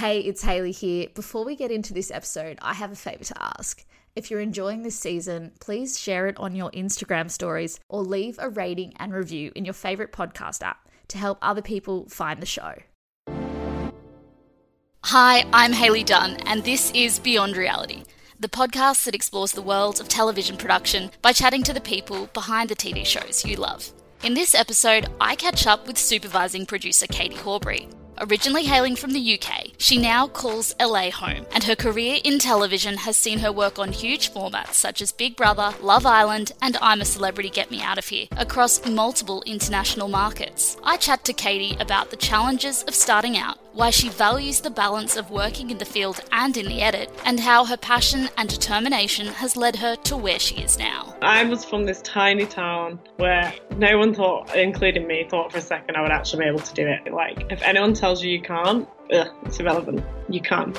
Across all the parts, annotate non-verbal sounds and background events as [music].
Hey, it's Haley here. Before we get into this episode, I have a favour to ask. If you're enjoying this season, please share it on your Instagram stories or leave a rating and review in your favourite podcast app to help other people find the show. Hi, I'm Haley Dunn, and this is Beyond Reality, the podcast that explores the world of television production by chatting to the people behind the TV shows you love. In this episode, I catch up with supervising producer Katie Horbury. Originally hailing from the UK, she now calls LA home, and her career in television has seen her work on huge formats such as Big Brother, Love Island, and I'm a Celebrity Get Me Out of Here across multiple international markets. I chat to Katie about the challenges of starting out, why she values the balance of working in the field and in the edit, and how her passion and determination has led her to where she is now. I was from this tiny town where no one thought, including me, thought for a second I would actually be able to do it. Like, if anyone tells you you can't, ugh, it's irrelevant. You can't.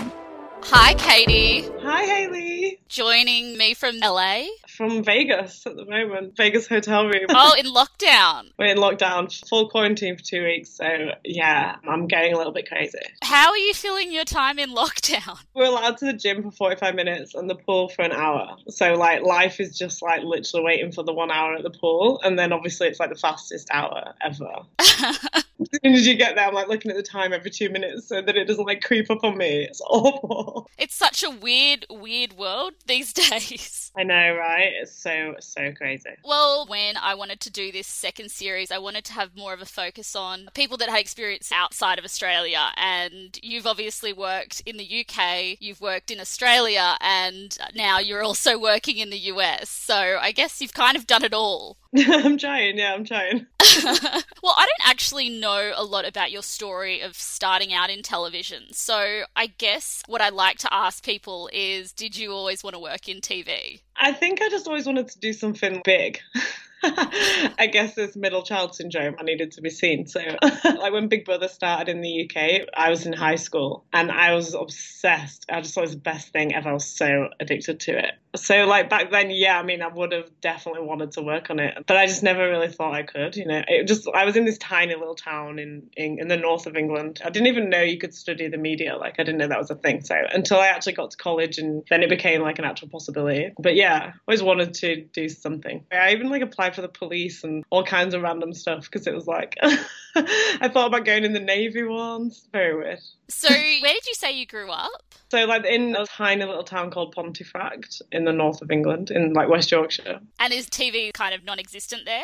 Hi, Katie. Hi, Haley. Joining me from LA. From Vegas at the moment, Vegas hotel room. [laughs] Oh, in lockdown. We're in lockdown, full quarantine for two weeks. So, yeah, I'm getting a little bit crazy. How are you feeling your time in lockdown? [laughs] We're allowed to the gym for 45 minutes and the pool for an hour. So, like, life is just like literally waiting for the one hour at the pool. And then obviously, it's like the fastest hour ever. [laughs] as soon as you get there, I'm like looking at the time every two minutes so that it doesn't like creep up on me. It's awful. It's such a weird, weird world these days. I know, right? It's so, so crazy. Well, when I wanted to do this second series, I wanted to have more of a focus on people that had experience outside of Australia. And you've obviously worked in the UK, you've worked in Australia, and now you're also working in the US. So I guess you've kind of done it all. [laughs] I'm trying, yeah, I'm trying. [laughs] well, I don't actually know a lot about your story of starting out in television. So I guess what I'd like to ask people is did you always want to work in TV? I think I just always wanted to do something big. [laughs] I guess this middle child syndrome, I needed to be seen. So, like when Big Brother started in the UK, I was in high school and I was obsessed. I just thought it was the best thing ever. I was so addicted to it. So, like back then, yeah, I mean, I would have definitely wanted to work on it, but I just never really thought I could. You know, it just I was in this tiny little town in, in in the north of England. I didn't even know you could study the media. Like, I didn't know that was a thing. So until I actually got to college, and then it became like an actual possibility. But yeah, always wanted to do something. I even like applied for the police and all kinds of random stuff because it was like [laughs] I thought about going in the navy once. Very weird. So, where did you say you grew up? So, like in a tiny little town called Pontefract in the north of England, in like West Yorkshire. And is TV kind of non-existent there?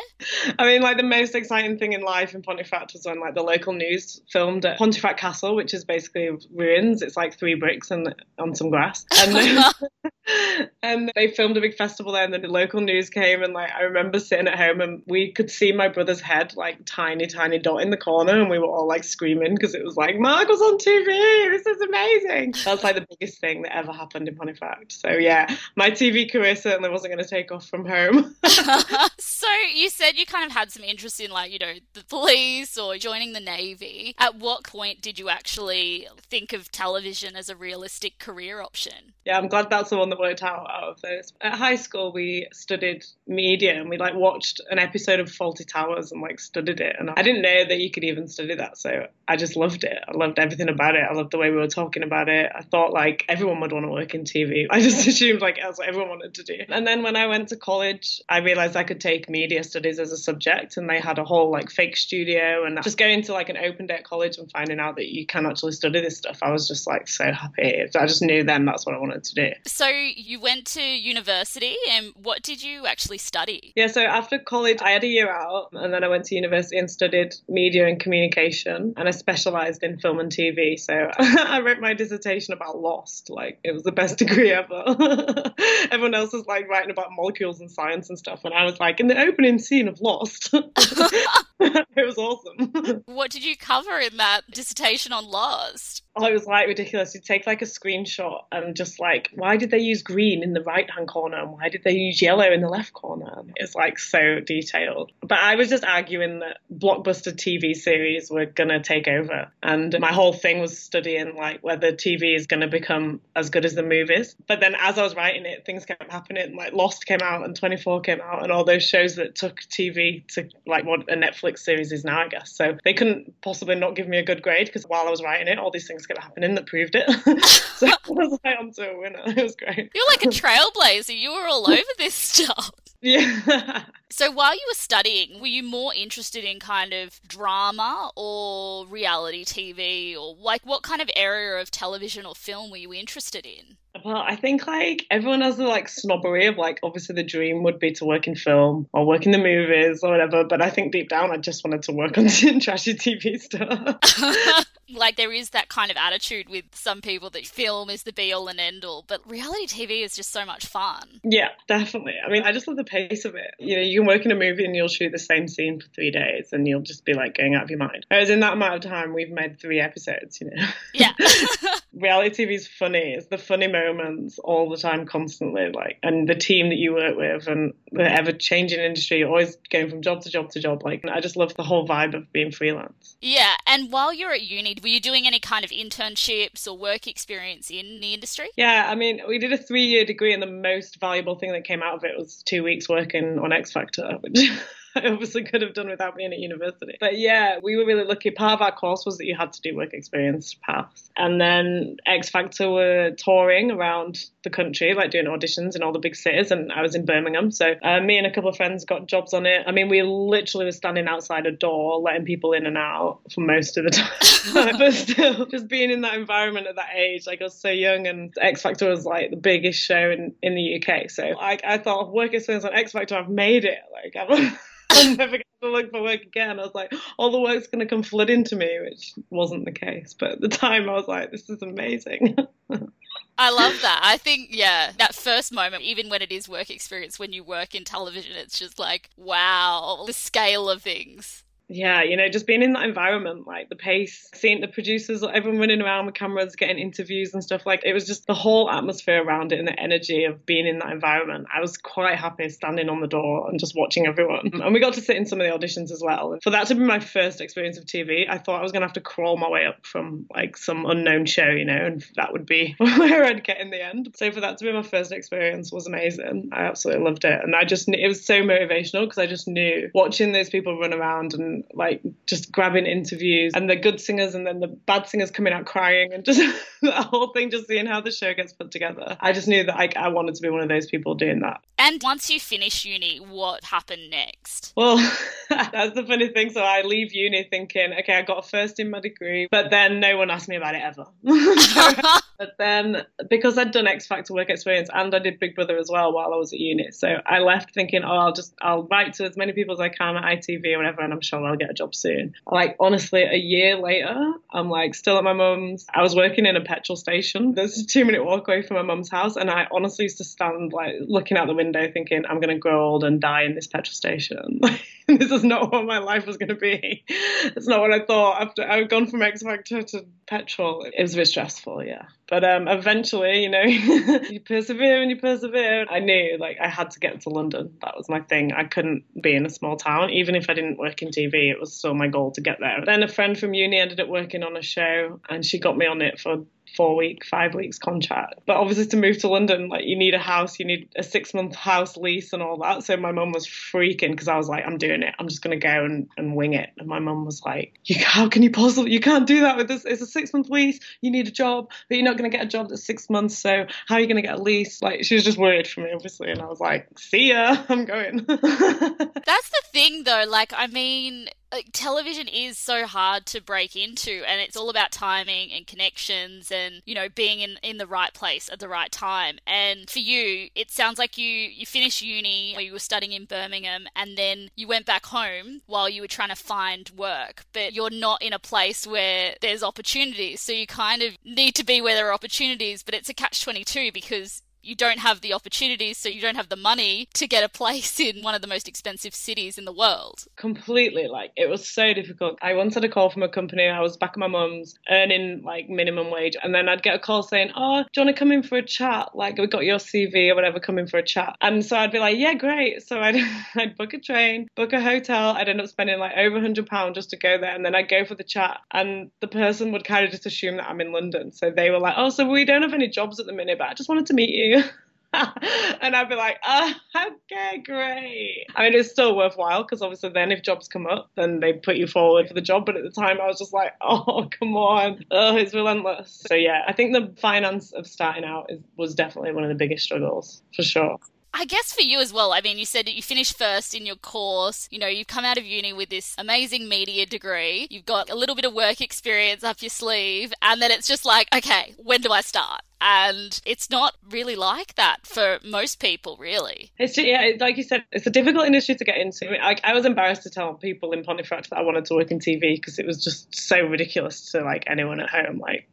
I mean, like the most exciting thing in life in Pontefract was when like the local news filmed at Pontefract Castle, which is basically ruins. It's like three bricks and on some grass. [laughs] And they, [laughs] and they filmed a big festival there, and then the local news came, and like I remember sitting at home and we could see my brother's head, like tiny, tiny dot in the corner, and we were all like screaming because it was like Mark was on TV. This is amazing. That's like the biggest thing that ever happened in Pontefract. So yeah, my TV career certainly wasn't going to take off from home. [laughs] [laughs] so you said you kind of had some interest in like you know the police or joining the navy. At what point did you actually think of television as a realistic career option? Yeah, I'm glad that's the one that worked out out of those. At high school, we studied media and we like watched an episode of Fawlty Towers and like studied it. And I didn't know that you could even study that, so I just loved it. I loved everything about it. I loved the way we were talking about it. I thought like everyone would want to work in TV. [laughs] I just assumed like that's what everyone wanted to do. And then when I went to college, I realized I could take media studies as a subject, and they had a whole like fake studio. And just going to like an open day at college and finding out that you can actually study this stuff, I was just like so happy. I just knew then that's what I wanted to do. So you went to university, and what did you actually study? Yeah, so after college, I had a year out, and then I went to university and studied media and communication, and I specialized in film and TV. So [laughs] I wrote my dissertation about Lost. Like it was the best [laughs] degree ever. [laughs] Everyone else was like writing about molecules and science and stuff, and I was like in the opening scene of Lost. [laughs] [laughs] it was awesome. [laughs] What did you cover in that dissertation on Lost? Oh, it was like ridiculous. You'd take like a screenshot and just like, why did they use green in the right hand corner and why did they use yellow in the left corner? It's like so detailed. But I was just arguing that blockbuster TV series were going to take over. And my whole thing was studying like whether TV is going to become as good as the movies. But then as I was writing it, things kept happening. Like Lost came out and 24 came out and all those shows that took TV to like what a Netflix Netflix series is now, I guess. So they couldn't possibly not give me a good grade because while I was writing it, all these things kept happening that proved it. [laughs] so I was like onto a winner. [laughs] It was great. You're like a trailblazer. You were all [laughs] over this stuff. Yeah. So while you were studying, were you more interested in kind of drama or reality TV or like what kind of area of television or film were you interested in? Well, I think like everyone has the like snobbery of like obviously the dream would be to work in film or work in the movies or whatever, but I think deep down I just wanted to work on [laughs] trashy TV stuff. [laughs] like there is that kind of attitude with some people that film is the be all and end all, but reality TV is just so much fun. Yeah, definitely. I mean, I just love the pace of it. You know, you can work in a movie and you'll shoot the same scene for three days and you'll just be like going out of your mind. Whereas in that amount of time, we've made three episodes, you know? Yeah. [laughs] [laughs] reality TV is funny. It's the funny moments all the time, constantly. Like, and the team that you work with, and the ever changing industry. You're always going from job to job to job. Like, I just love the whole vibe of being freelance. Yeah, and while you're at uni, were you doing any kind of internships or work experience in the industry? Yeah, I mean, we did a three-year degree, and the most valuable thing that came out of it was two weeks working on X Factor, which. [laughs] I [laughs] obviously could have done without being at university. But yeah, we were really lucky. Part of our course was that you had to do work experience paths. And then X Factor were touring around the country, like doing auditions in all the big cities. And I was in Birmingham. So uh, me and a couple of friends got jobs on it. I mean, we literally were standing outside a door, letting people in and out for most of the [laughs] time. [laughs] but still, just being in that environment at that age, like I was so young and X Factor was like the biggest show in, in the UK. So I, I thought work experience on X Factor, I've made it. Like, I've, [laughs] I'm never going to look for work again. I was like, all the work's going to come flooding to me, which wasn't the case. But at the time, I was like, this is amazing. [laughs] I love that. I think, yeah, that first moment, even when it is work experience, when you work in television, it's just like, wow, the scale of things yeah, you know, just being in that environment, like the pace, seeing the producers, everyone running around with cameras, getting interviews and stuff, like it was just the whole atmosphere around it and the energy of being in that environment. I was quite happy standing on the door and just watching everyone. And we got to sit in some of the auditions as well. And for that to be my first experience of TV, I thought I was going to have to crawl my way up from like some unknown show, you know, and that would be [laughs] where I'd get in the end. So for that to be my first experience was amazing. I absolutely loved it. And I just, it was so motivational because I just knew watching those people run around and like just grabbing interviews and the good singers and then the bad singers coming out crying and just [laughs] the whole thing, just seeing how the show gets put together. I just knew that I, I wanted to be one of those people doing that. And once you finish uni, what happened next? Well, [laughs] that's the funny thing. So I leave uni thinking, okay, I got a first in my degree, but then no one asked me about it ever. [laughs] but then because I'd done X Factor work experience and I did Big Brother as well while I was at uni, so I left thinking, oh, I'll just I'll write to as many people as I can at ITV or whatever, and I'm sure I'll get a job soon. Like honestly, a year later, I'm like still at my mum's. I was working in a petrol station. There's a two minute walk away from my mum's house, and I honestly used to stand like looking out the window, thinking I'm gonna grow old and die in this petrol station. [laughs] this is not what my life was gonna be. It's not what I thought. After I've gone from X Factor to petrol, it was a bit stressful, yeah. But um, eventually, you know, [laughs] you persevere and you persevere. I knew like I had to get to London. That was my thing. I couldn't be in a small town, even if I didn't work in TV. It was still my goal to get there. Then a friend from uni ended up working on a show, and she got me on it for four week, five weeks contract. But obviously, to move to London, like you need a house, you need a six month house lease and all that. So my mum was freaking because I was like, I'm doing it. I'm just gonna go and, and wing it. And my mum was like, you, how can you possibly? You can't do that with this. It's a six month lease. You need a job, but you're not gonna get a job that's six months. So how are you gonna get a lease? Like she was just worried for me, obviously. And I was like, see ya, [laughs] I'm going. [laughs] That's the thing, though. Like, I mean, like television is so hard to break into and it's all about timing and connections and you know being in in the right place at the right time. And for you it sounds like you you finished uni or you were studying in Birmingham and then you went back home while you were trying to find work. But you're not in a place where there's opportunities so you kind of need to be where there are opportunities but it's a catch 22 because you don't have the opportunities, so you don't have the money to get a place in one of the most expensive cities in the world. Completely. Like, it was so difficult. I once had a call from a company. I was back at my mum's earning like minimum wage. And then I'd get a call saying, Oh, do you want to come in for a chat? Like, we got your CV or whatever, come in for a chat. And so I'd be like, Yeah, great. So I'd, [laughs] I'd book a train, book a hotel. I'd end up spending like over £100 just to go there. And then I'd go for the chat. And the person would kind of just assume that I'm in London. So they were like, Oh, so we don't have any jobs at the minute, but I just wanted to meet you. [laughs] and I'd be like, oh, okay, great. I mean, it's still worthwhile because obviously then if jobs come up, then they put you forward for the job. But at the time, I was just like, [laughs] oh, come on. Oh, it's relentless. So yeah, I think the finance of starting out is, was definitely one of the biggest struggles for sure. I guess for you as well. I mean, you said that you finished first in your course. You know, you've come out of uni with this amazing media degree. You've got a little bit of work experience up your sleeve. And then it's just like, okay, when do I start? And it's not really like that for most people really. It's yeah like you said it's a difficult industry to get into. I, I was embarrassed to tell people in Pontefract that I wanted to work in TV because it was just so ridiculous to like anyone at home like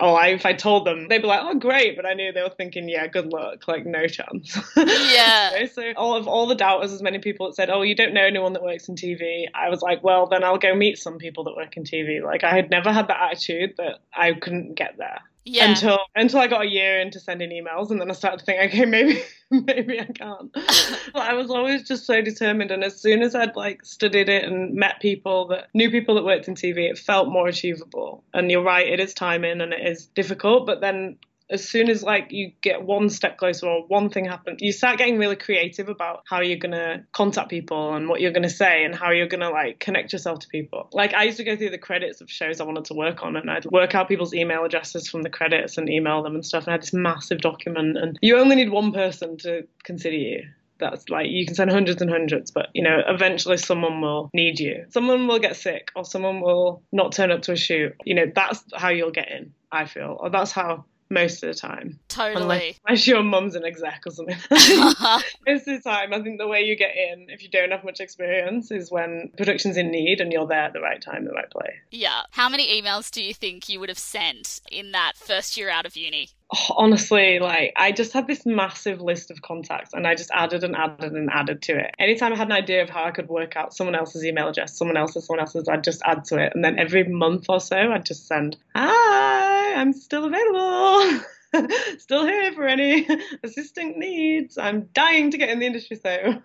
oh I, if I told them they'd be like oh great but I knew they were thinking yeah good luck like no chance. [laughs] Yeah. So all of all the doubters as many people that said oh you don't know anyone that works in TV I was like well then I'll go meet some people that work in TV like I had never had that attitude that I couldn't get there yeah. Until until I got a year into sending emails, and then I started to think, okay, maybe [laughs] maybe I can't. [laughs] but I was always just so determined, and as soon as I'd like studied it and met people that knew people that worked in TV, it felt more achievable. And you're right, it is timing and it is difficult, but then as soon as like you get one step closer or one thing happens, you start getting really creative about how you're gonna contact people and what you're gonna say and how you're gonna like connect yourself to people. Like I used to go through the credits of shows I wanted to work on and I'd work out people's email addresses from the credits and email them and stuff. And I had this massive document and you only need one person to consider you that's like you can send hundreds and hundreds, but you know, eventually someone will need you. Someone will get sick or someone will not turn up to a shoot. You know, that's how you'll get in, I feel. Or that's how most of the time. Totally. Unless, unless your mum's an exec or something. [laughs] most of the time, I think the way you get in, if you don't have much experience, is when production's in need and you're there at the right time, the right place. Yeah. How many emails do you think you would have sent in that first year out of uni? Honestly, like I just had this massive list of contacts and I just added and added and added to it. Anytime I had an idea of how I could work out someone else's email address, someone else's, someone else's, I'd just add to it. And then every month or so, I'd just send, Hi, I'm still available. [laughs] still here for any assistant needs. I'm dying to get in the industry, so [laughs]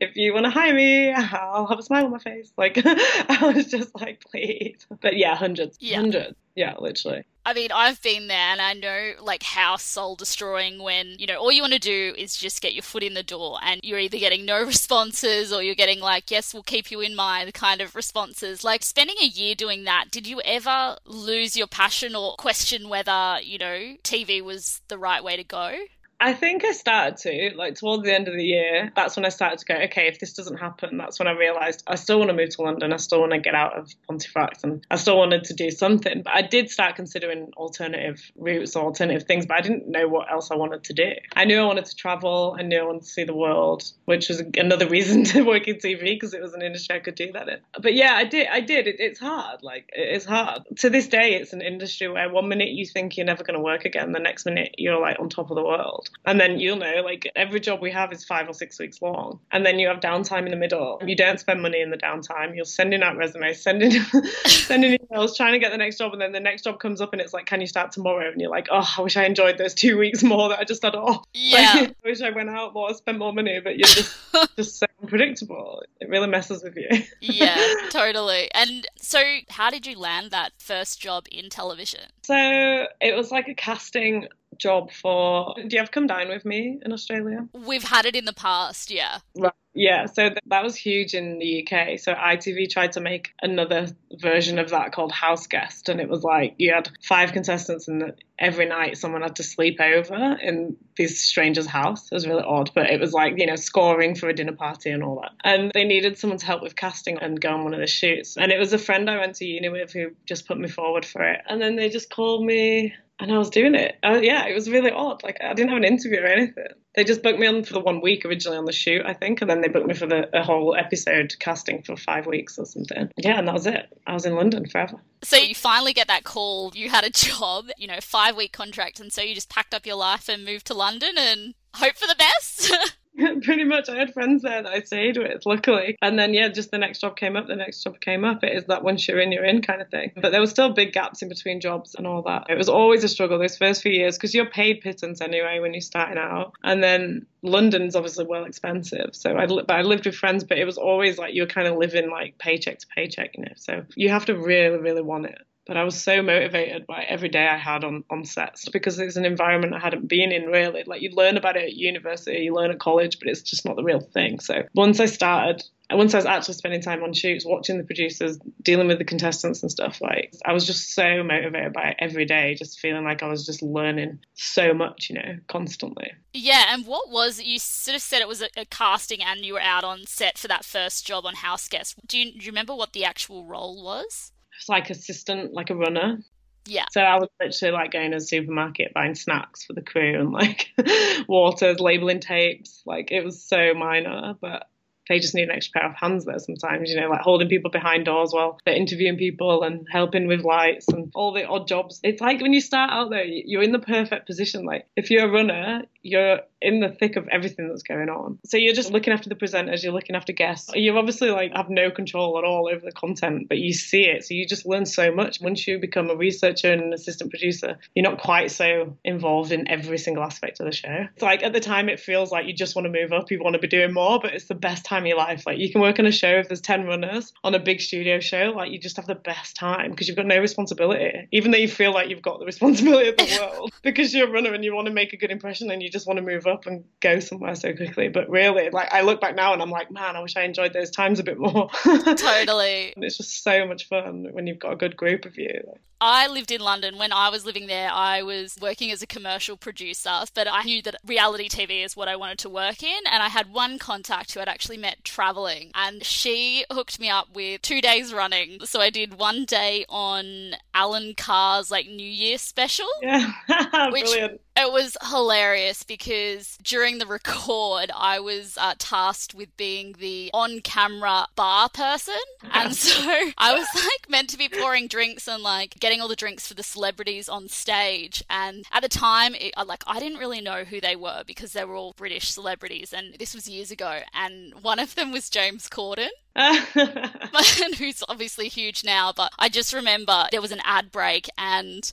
if you want to hire me, I'll have a smile on my face. Like [laughs] I was just like, please. But yeah, hundreds, yeah. hundreds. Yeah, literally. I mean, I've been there and I know like how soul destroying when, you know, all you want to do is just get your foot in the door and you're either getting no [laughs] responses or you're getting like, yes, we'll keep you in mind kind of responses. Like spending a year doing that, did you ever lose your passion or question whether, you know, TV was the right way to go? I think I started to, like towards the end of the year, that's when I started to go, okay, if this doesn't happen, that's when I realised I still want to move to London. I still want to get out of Pontefract and I still wanted to do something. But I did start considering alternative routes or alternative things, but I didn't know what else I wanted to do. I knew I wanted to travel. I knew I wanted to see the world, which was another [laughs] reason to work in TV because it was an industry I could do that in. But yeah, I did. I did. It, it's hard. Like, it's hard. To this day, it's an industry where one minute you think you're never going to work again, the next minute you're like on top of the world. And then you'll know, like every job we have is five or six weeks long. And then you have downtime in the middle. You don't spend money in the downtime. You're sending out resumes, sending [laughs] sending emails, trying to get the next job, and then the next job comes up and it's like, can you start tomorrow? And you're like, oh, I wish I enjoyed those two [laughs] weeks more that I just had off. [laughs] Yeah. Like, I wish I went out more, spent more money, but you're just just so unpredictable. It really messes with you. yeah, totally. And so how did you land that first job in television? So it was like a casting job for. Do you have Come Dine with Me in Australia? We've had it in the past, yeah. Right. Yeah, so th- that was huge in the UK. So ITV tried to make another version of that called House Guest, and it was like you had five contestants, and every night someone had to sleep over in this stranger's house. It was really odd, but it was like you know scoring for a dinner party and all that. And they needed someone to help with casting and go on one of the shoots. And it was a friend I went to uni with who just put me forward for it. And then they just called me and I was doing it. Uh, yeah, it was really odd. Like I didn't have an interview or anything. They just booked me on for the one week originally on the shoot, I think, and then they booked me for the, the whole episode casting for five weeks or something. Yeah, and that was it. I was in London forever. So you finally get that call. You had a job, you know, five week contract, and so you just packed up your life and moved to London and hope for the best. [laughs] [laughs] Pretty much. I had friends there that I stayed with, luckily. And then, yeah, just the next job came up, the next job came up. It is that once you're in, you're in kind of thing. But there were still big gaps in between jobs and all that. It was always a struggle those first few years because you're paid pittance anyway when you're starting out. And then London's obviously well expensive. So I, but I lived with friends, but it was always like you're kind of living like paycheck to paycheck, you know. So you have to really, really want it but I was so motivated by every day I had on, on sets because it's an environment I hadn't been in really. Like you learn about it at university, you learn at college, but it's just not the real thing. So once I started once I was actually spending time on shoots, watching the producers, dealing with the contestants and stuff, like I was just so motivated by it every day, just feeling like I was just learning so much, you know, constantly. Yeah, and what was? You sort of said it was a, a casting and you were out on set for that first job on House Guest. Do you, do you remember what the actual role was? Like assistant, like a runner. Yeah. So I was literally like going to the supermarket buying snacks for the crew and like [laughs] waters, labeling tapes. Like it was so minor, but they just need an extra pair of hands there sometimes, you know, like holding people behind doors while they're interviewing people and helping with lights and all the odd jobs. It's like when you start out there, you're in the perfect position. Like if you're a runner, you're in the thick of everything that's going on. So you're just looking after the presenters, you're looking after guests. You obviously like have no control at all over the content, but you see it. So you just learn so much. Once you become a researcher and an assistant producer, you're not quite so involved in every single aspect of the show. It's like at the time it feels like you just want to move up, you want to be doing more, but it's the best time of your life. Like you can work on a show if there's 10 runners on a big studio show, like you just have the best time because you've got no responsibility, even though you feel like you've got the [laughs] responsibility of the world [laughs] because you're a runner and you want to make a good impression and you just want to move up and go somewhere so quickly. But really, like I look back now and I'm like, man, I wish I enjoyed those times a bit more. [laughs] totally. it's just so much fun when you've got a good group of you. I lived in London. When I was living there, I was working as a commercial producer, but I knew that reality TV is what I wanted to work in. And I had one contact who I'd actually met traveling, and she hooked me up with two days running. So I did one day on Alan Carr's like New Year special. Yeah, [laughs] which brilliant. It was hilarious because during the [laughs] record, I was uh, tasked with being the on camera bar person. And [laughs] so I was like meant to be pouring drinks and like getting all the drinks for the celebrities on stage. And at the time, it, like I didn't really know who they were because they were all British celebrities. And this was years ago. And one of them was James Corden. [laughs] who's obviously huge now, but I just remember there was an ad break and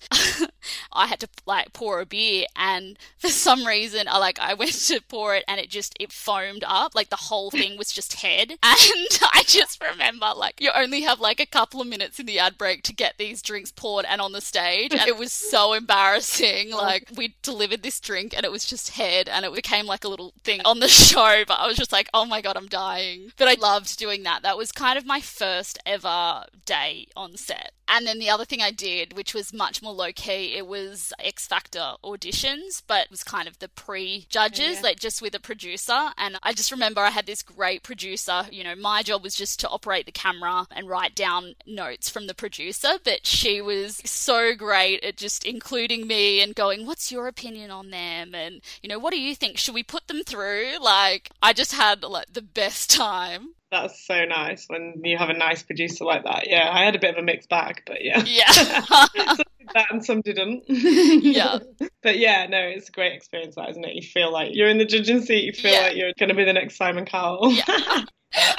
I had to like pour a beer and [laughs] for some reason I like I went to pour it and it just it foamed up. Like the whole thing was just head. [laughs] And I just remember like you only have like a couple of minutes in the ad break to get these drinks poured and on the stage. And it was [laughs] so embarrassing. Oh. Like we delivered this drink and it was just head and it became like a little thing on the show. But I was just like oh my god I'm dying. But I loved doing that that. That was kind of my first ever day on set. And then the other thing I did, which was much more low key, it was X Factor auditions, but it was kind of the pre judges, oh, yeah. like just with a producer. And I just remember I had this great producer. You know, my job was just to operate the camera and write down notes from the producer, but she was so great at just including me and going, What's your opinion on them? And, you know, what do you think? Should we put them through? Like, I just had like the best time. That's so nice when you have a nice producer like that. Yeah, I had a bit of a mixed bag, but yeah. Yeah. [laughs] [laughs] that and some didn't. [laughs] yeah. But yeah, no, it's a great experience, that isn't it? You feel like you're in the judging seat. You feel yeah. like you're going to be the next Simon Cowell. Yeah.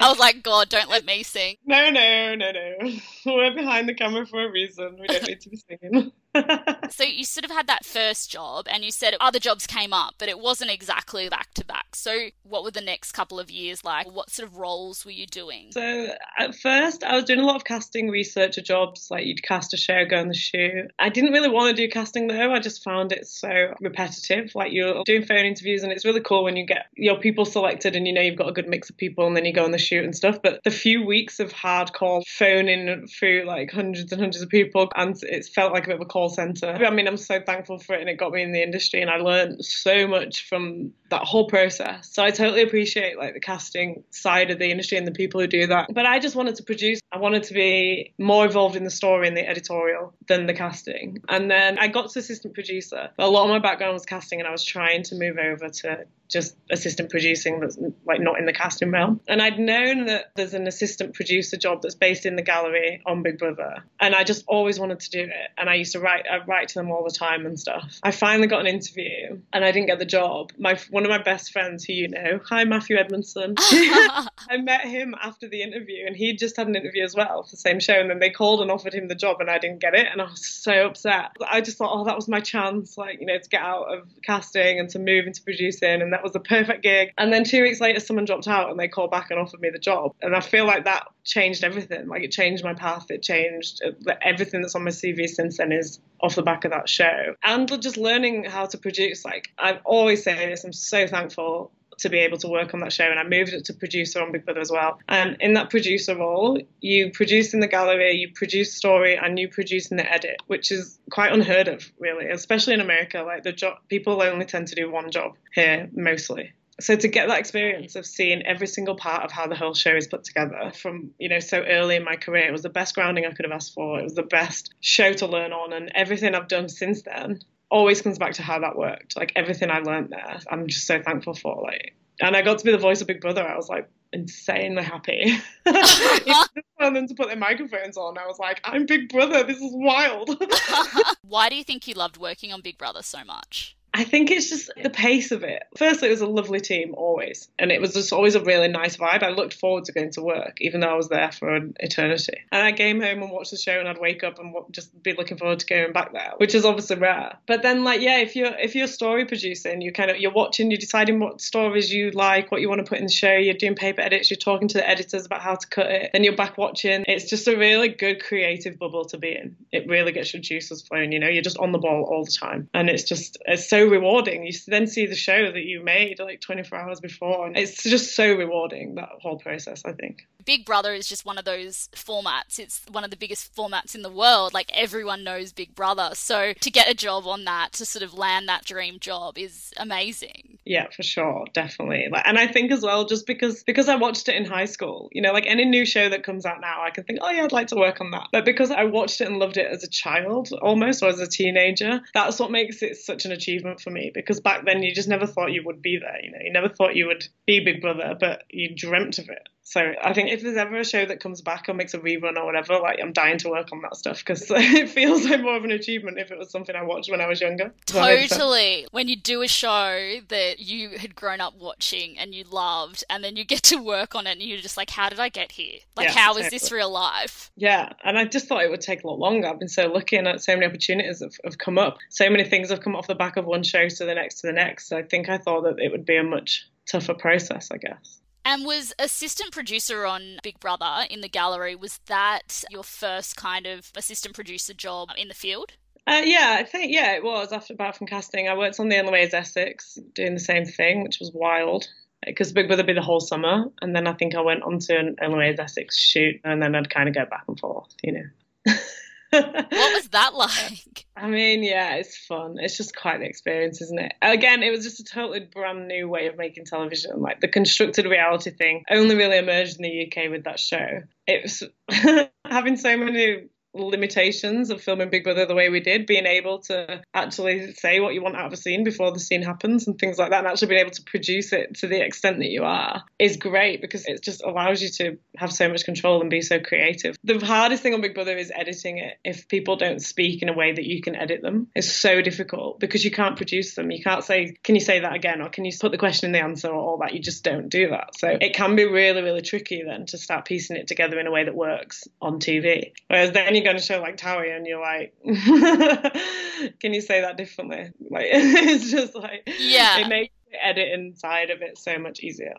I was like, God, don't let me sing. [laughs] No, no, no, no. [laughs] We're behind the camera for a reason. We don't need to be singing. [laughs] so you sort of had that first job and you said other jobs came up, but it wasn't exactly back to back. So what were the next couple of years like? What sort of roles were you doing? So at first I was doing a lot of casting researcher jobs, like you'd cast a show, go on the shoot. I didn't really want to do casting though. I just found it so repetitive. Like you're doing phone interviews and it's really cool when you get your people selected and you know you've got a good mix of people and then you go on the shoot and stuff. But the few weeks of hardcore phoning through like hundreds and hundreds of people and it felt like a bit of a call center. I mean, I'm so thankful for it and it got me in the industry and I learned so much from that whole process. So I totally appreciate like the casting side of the industry and the people who do that. But I just wanted to produce, I wanted to be more involved in the story and the editorial than the casting. And then I got to assistant producer. A lot of my background was casting and I was trying to move over to just assistant producing that's like not in the casting realm. And I'd known that there's an assistant producer job that's based in the gallery on Big Brother. And I just always wanted to do it. And I used to write I write to them all the time and stuff. I finally got an interview and I didn't get the job. My one of my best friends who you know, hi Matthew Edmondson. [laughs] I met him after the interview and he'd just had an interview as well for the same show and then they called and offered him the job and I didn't get it and I was so upset. I just thought, oh, that was my chance, like, you know, to get out of casting and to move into producing and it was the perfect gig. And then two weeks later, someone dropped out and they called back and offered me the job. And I feel like that changed everything. Like it changed my path. It changed uh, everything that's on my CV since then is off the back of that show. And just learning how to produce. Like I always say this, I'm so thankful to be able to work on that show. And I moved it to producer on Big Brother as well. And in that producer role, you produce in the gallery, you produce story, and you produce in the edit, which is quite unheard of, really, especially in America. Like the job, people only tend to do one job here mostly so to get that experience of seeing every single part of how the whole show is put together from you know so early in my career it was the best grounding i could have asked for it was the best show to learn on and everything i've done since then always comes back to how that worked. Like everything I learned there, I'm just so thankful for. Like, and I got to be the voice of Big Brother. I was like insanely happy. [laughs] and then to put their microphones on, I was like, I'm Big Brother. This is wild. [laughs] Why do you think you loved working on Big Brother so much? I think it's just the pace of it. Firstly, it was a lovely team always, and it was just always a really nice vibe. I looked forward to going to work, even though I was there for an eternity. And I came home and watched the show, and I'd wake up and just be looking forward to going back there, which is obviously rare. But then, like, yeah, if you're if you're story producing, you kind of you're watching, you're deciding what stories you like, what you want to put in the show. You're doing paper edits, you're talking to the editors about how to cut it. Then you're back watching. It's just a really good creative bubble to be in. It really gets your juices flowing. You know, you're just on the ball all the time, and it's just it's so rewarding. You then see the show that you made like 24 hours before, and it's just so rewarding that whole process. I think. Big Brother is just one of those formats. It's one of the biggest formats in the world. Like everyone knows Big Brother. So to get a job on that, to sort of land that dream job is amazing. Yeah, for sure, definitely. Like, and I think as well, just because because I watched it in high school, you know, like any new show that comes out now, I can think, oh yeah, I'd like to work on that. But because I watched it and loved it as a child, almost, or as a teenager, that's what makes it such an achievement for me. Because back then, you just never thought you would be there. You know, you never thought you would be Big Brother, but you dreamt of it. So I think if there's ever a show that comes back or makes a rerun or whatever, like I'm dying to work on that stuff because [laughs] it feels like more of an achievement if it was something I watched when I was younger. Totally. When you do a show that you had grown up watching and you loved, and then you get to work on it, and you're just like, "How did I get here? Like, yeah, how is this real life?" Yeah, and I just thought it would take a lot longer. I've been so lucky, and so many opportunities have, have come up. So many things have come off the back of one show to the next to the next. So I think I thought that it would be a much tougher process, I guess. And was assistant producer on Big Brother in the gallery, was that your first kind of assistant producer job in the field? Uh, yeah, I think, yeah, it was. After back from casting, I worked on the Ways Essex doing the same thing, which was wild because Big Brother be the whole summer. And then I think I went on to an Ways Essex shoot and then I'd kind of go back and forth, you know. [laughs] what was that [laughs] uh, like? I mean, yeah, it's fun. It's just quite an experience, isn't it? Again, it was just a totally brand new way of making television. Like the constructed reality thing only really emerged in the UK with that show. It was [laughs] having so many limitations of filming Big Brother the way we did, being able to actually say what you want out of a scene before the scene happens and things like that, and actually being able to produce it to the extent that you are is great because it just allows you to have so much control and be so creative. The hardest thing on Big Brother is editing it if people don't speak in a way that you can edit them. It's so difficult because you can't produce them. You can't say, Can you say that again? Or can you put the question in the answer or all that? You just don't do that. So it can be really, really tricky then to start piecing it together in a way that works on TV. Whereas then you go to show like Towie and you're like, [laughs] can you say that differently? [laughs] Like it's just like yeah, it makes the edit inside of it so much easier.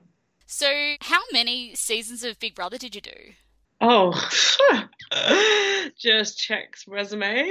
So, how many seasons of Big Brother did you do? Oh, [laughs] just checks resume.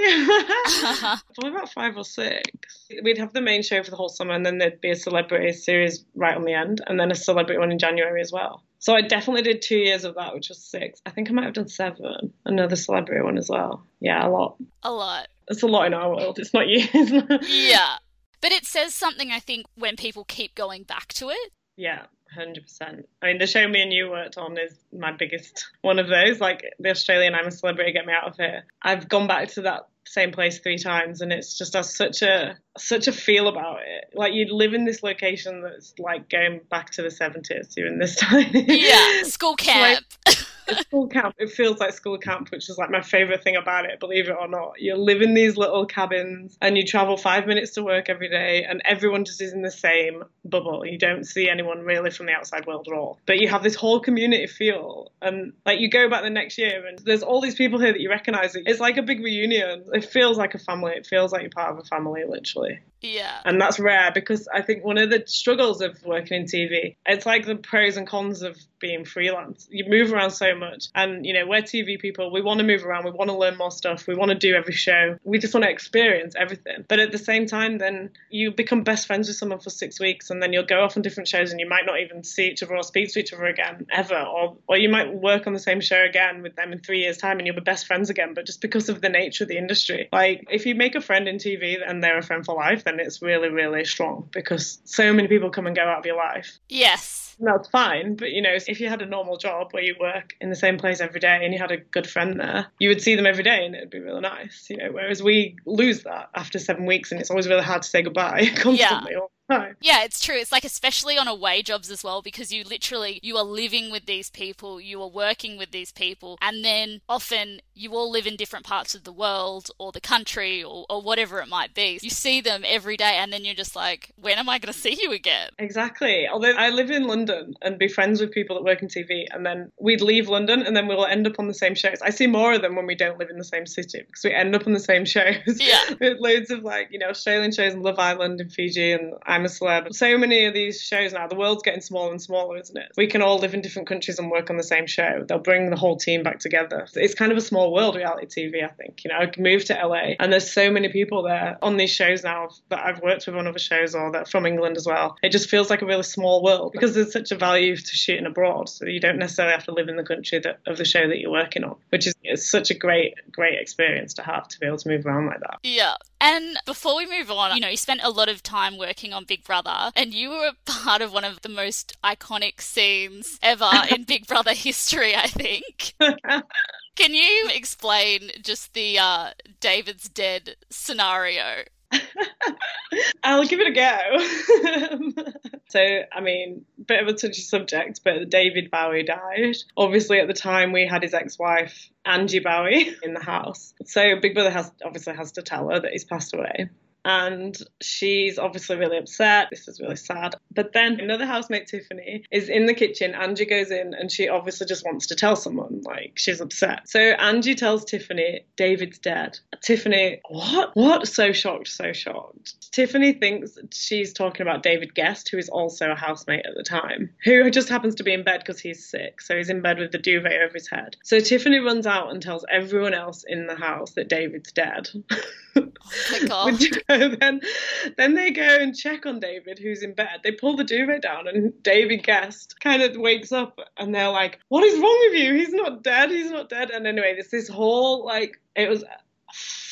Probably about five or six. We'd have the main show for the whole summer, and then there'd be a celebrity series right on the end, and then a celebrity one in January as well. So I definitely did two years of that, which was six. I think I might have done seven. Another celebrity one as well. Yeah, a lot. A lot. It's a lot in our world. It's not years. [laughs] yeah. But it says something, I think, when people keep going back to it. Yeah, hundred percent. I mean, the show me and you worked on is my biggest one of those. Like the Australian I'm a Celebrity, Get Me Out of Here. I've gone back to that same place three times, and it's just has such a such a feel about it. Like you live in this location that's like going back to the seventies. You're in this [laughs] time. Yeah, school camp. Like, [laughs] school camp. It feels like school camp, which is like my favorite thing about it. Believe it or not, you live in these little cabins and you travel five minutes to work every day, and everyone just is in the same bubble. You don't see anyone really from the outside world at all. But you have this whole community feel. And like you go back the next year and there's all these people here that you recognize. It's like a big reunion. It feels like a family. It feels like you're part of a family, literally. Yeah. And that's rare because I think one of the struggles of working in TV, it's like the pros and cons of being freelance. You move around so much. And, you know, we're TV people. We want to move around. We want to learn more stuff. We want to do every show. We just want to experience everything. But at the same time, then you become best friends with someone for six weeks and then you'll go off on different shows and you might not even see each other or speak to each other again ever. Or, or you might work on the same show again with them in three years' time and you'll be best friends again. But just because of the nature of the industry, like if you make a friend in TV and they're a friend for life, then it's really, really strong because so many people come and go out of your life. Yes. That's fine, but you know, if you had a normal job where you work in the same place every day and you had a good friend there, you would see them every day and it'd be really nice, you know. Whereas we lose that after seven weeks and it's always really hard to say goodbye [laughs] constantly. Yeah. Yeah, it's true. It's like especially on away jobs as well because you literally you are living with these people, you are working with these people, and then often you all live in different parts of the world or the country or, or whatever it might be. You see them every day and then you're just like, when am I going to see you again? Exactly. Although I live in London and be friends with people that work in TV and then we'd leave London and then we'll end up on the same shows. I see more of them when we don't live in the same city because we end up on the same [laughs] shows. Yeah. with loads of like, you know, Australian shows and Love Island in Fiji and I'm a Celeb. So many of these shows now, the world's getting smaller and smaller, isn't it? We can all live in different countries and work on the same show. They'll bring the whole team back together. It's kind of a small world, reality TV, I think. You know, I moved to LA and there's so many people there on these shows now that I've worked with on other shows or that from England as well. It just feels like a really small world because there's such a value to shooting abroad. So you don't necessarily have to live in the country that, of the show that you're working on, which is such a great, great experience to have to be able to move around like that. Yeah. And before we move on, you know, you spent a lot of time working on Big Brother and you were part of one of the most iconic scenes ever [laughs] in Big Brother history, I think. [laughs] Can you explain just the uh, David's dead scenario? [laughs] I'll give it a go. [laughs] so, I mean, bit of a touchy subject, but David Bowie died. Obviously, at the time, we had his ex-wife Angie Bowie [laughs] in the house. So Big Brother has obviously has to tell her that he's passed away and she's obviously really upset. This is really sad. But then another housemate, Tiffany, is in the kitchen. Angie goes in and she obviously just wants to tell someone, like, she's upset. So Angie tells Tiffany, David's dead. Tiffany, what? What? So shocked, so shocked. Tiffany thinks she's talking about David Gest, who is also a housemate at the time, who just happens to be in bed because he's sick. So he's in bed with the duvet over his head. So Tiffany runs out and tells everyone else in the house that David's dead. [laughs] [laughs] god. then, then they go and check on David, who's in bed. They pull the duvet down, and David Gest kind of wakes up, and they're like, "What is wrong with you? He's not dead. He's not dead." And anyway, there's this whole like it was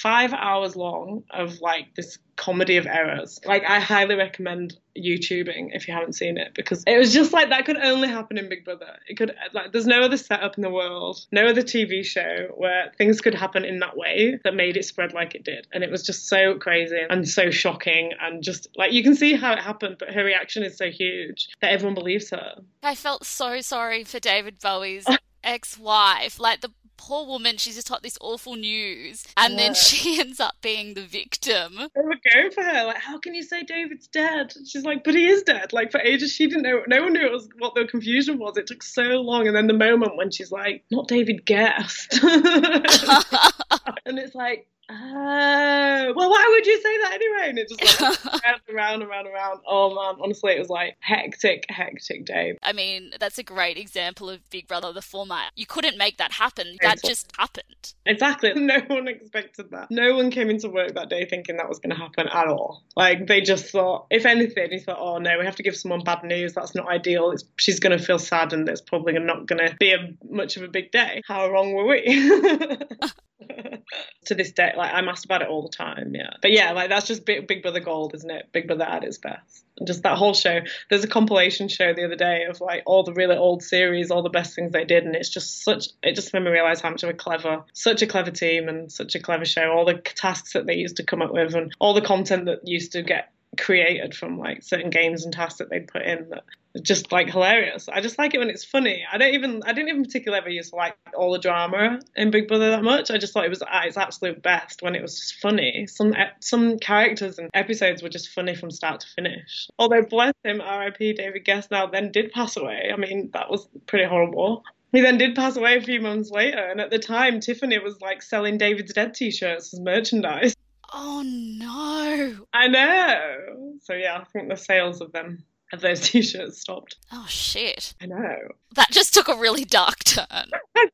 five hours long of like this comedy of errors. Like I highly recommend YouTubing if you haven't seen it because it was just like that could only happen in Big Brother. It could like there's no other setup in the world, no other TV show where things could happen in that way that made it spread like it did. And it was just so crazy and so shocking and just like you can see how it happened, but her reaction is so huge that everyone believes her. I felt so sorry for David Bowie's [laughs] ex-wife. Like the poor woman, she's just got this awful news, and yeah. then she [laughs] ends up being the victim. They were going for her, like, how can you say David's dead? She's like, but he is dead. Like for ages, she didn't know. No one knew was, what the confusion was. It took so long, and then the moment when she's like, not David Gest, [laughs] [laughs] [laughs] and it's like, Oh, well, why would you say that anyway? And it just like [laughs] around, and around, around, around. Oh man, honestly, it was like hectic, hectic day. I mean, that's a great example of Big Brother, the format. You couldn't make that happen. That just happened. Exactly. [laughs] No one expected that. No one came into work that day thinking that was going to happen at all. Like they just thought, if anything, he thought, oh no, we have to give someone bad news. That's not ideal. It's, she's going to feel sad, and it's probably not going to be a, much of a big day. How wrong were we? [laughs] to this day, like I'm asked about it all the time. Yeah, but yeah, like that's just Big, Big Brother Gold, isn't it? Big Brother at its best. Just that whole show. There's a compilation show the other day of like all the really old series, all the best things they did, and it's just such. It just made me realize how much of a clever, such a clever team, and such a clever show. All the tasks that they used to come up with, and all the content that used to get created from like certain games and tasks that they'd put in that just like hilarious. I just like it when it's funny. I don't even I didn't even particularly ever used to like all the drama in Big Brother that much. I just thought it was at its absolute best when it was just funny. Some some characters and episodes were just funny from start to finish. Although bless him, R.I.P. David Gest Now then did pass away. I mean that was pretty horrible. He then did pass away a few months later, and at the time, Tiffany was like selling David's Dead t-shirts as merchandise. Oh no! I know. So yeah, I think the sales of them of those [laughs] t-shirts stopped. Oh shit! I know. That just took a really dark turn. [laughs]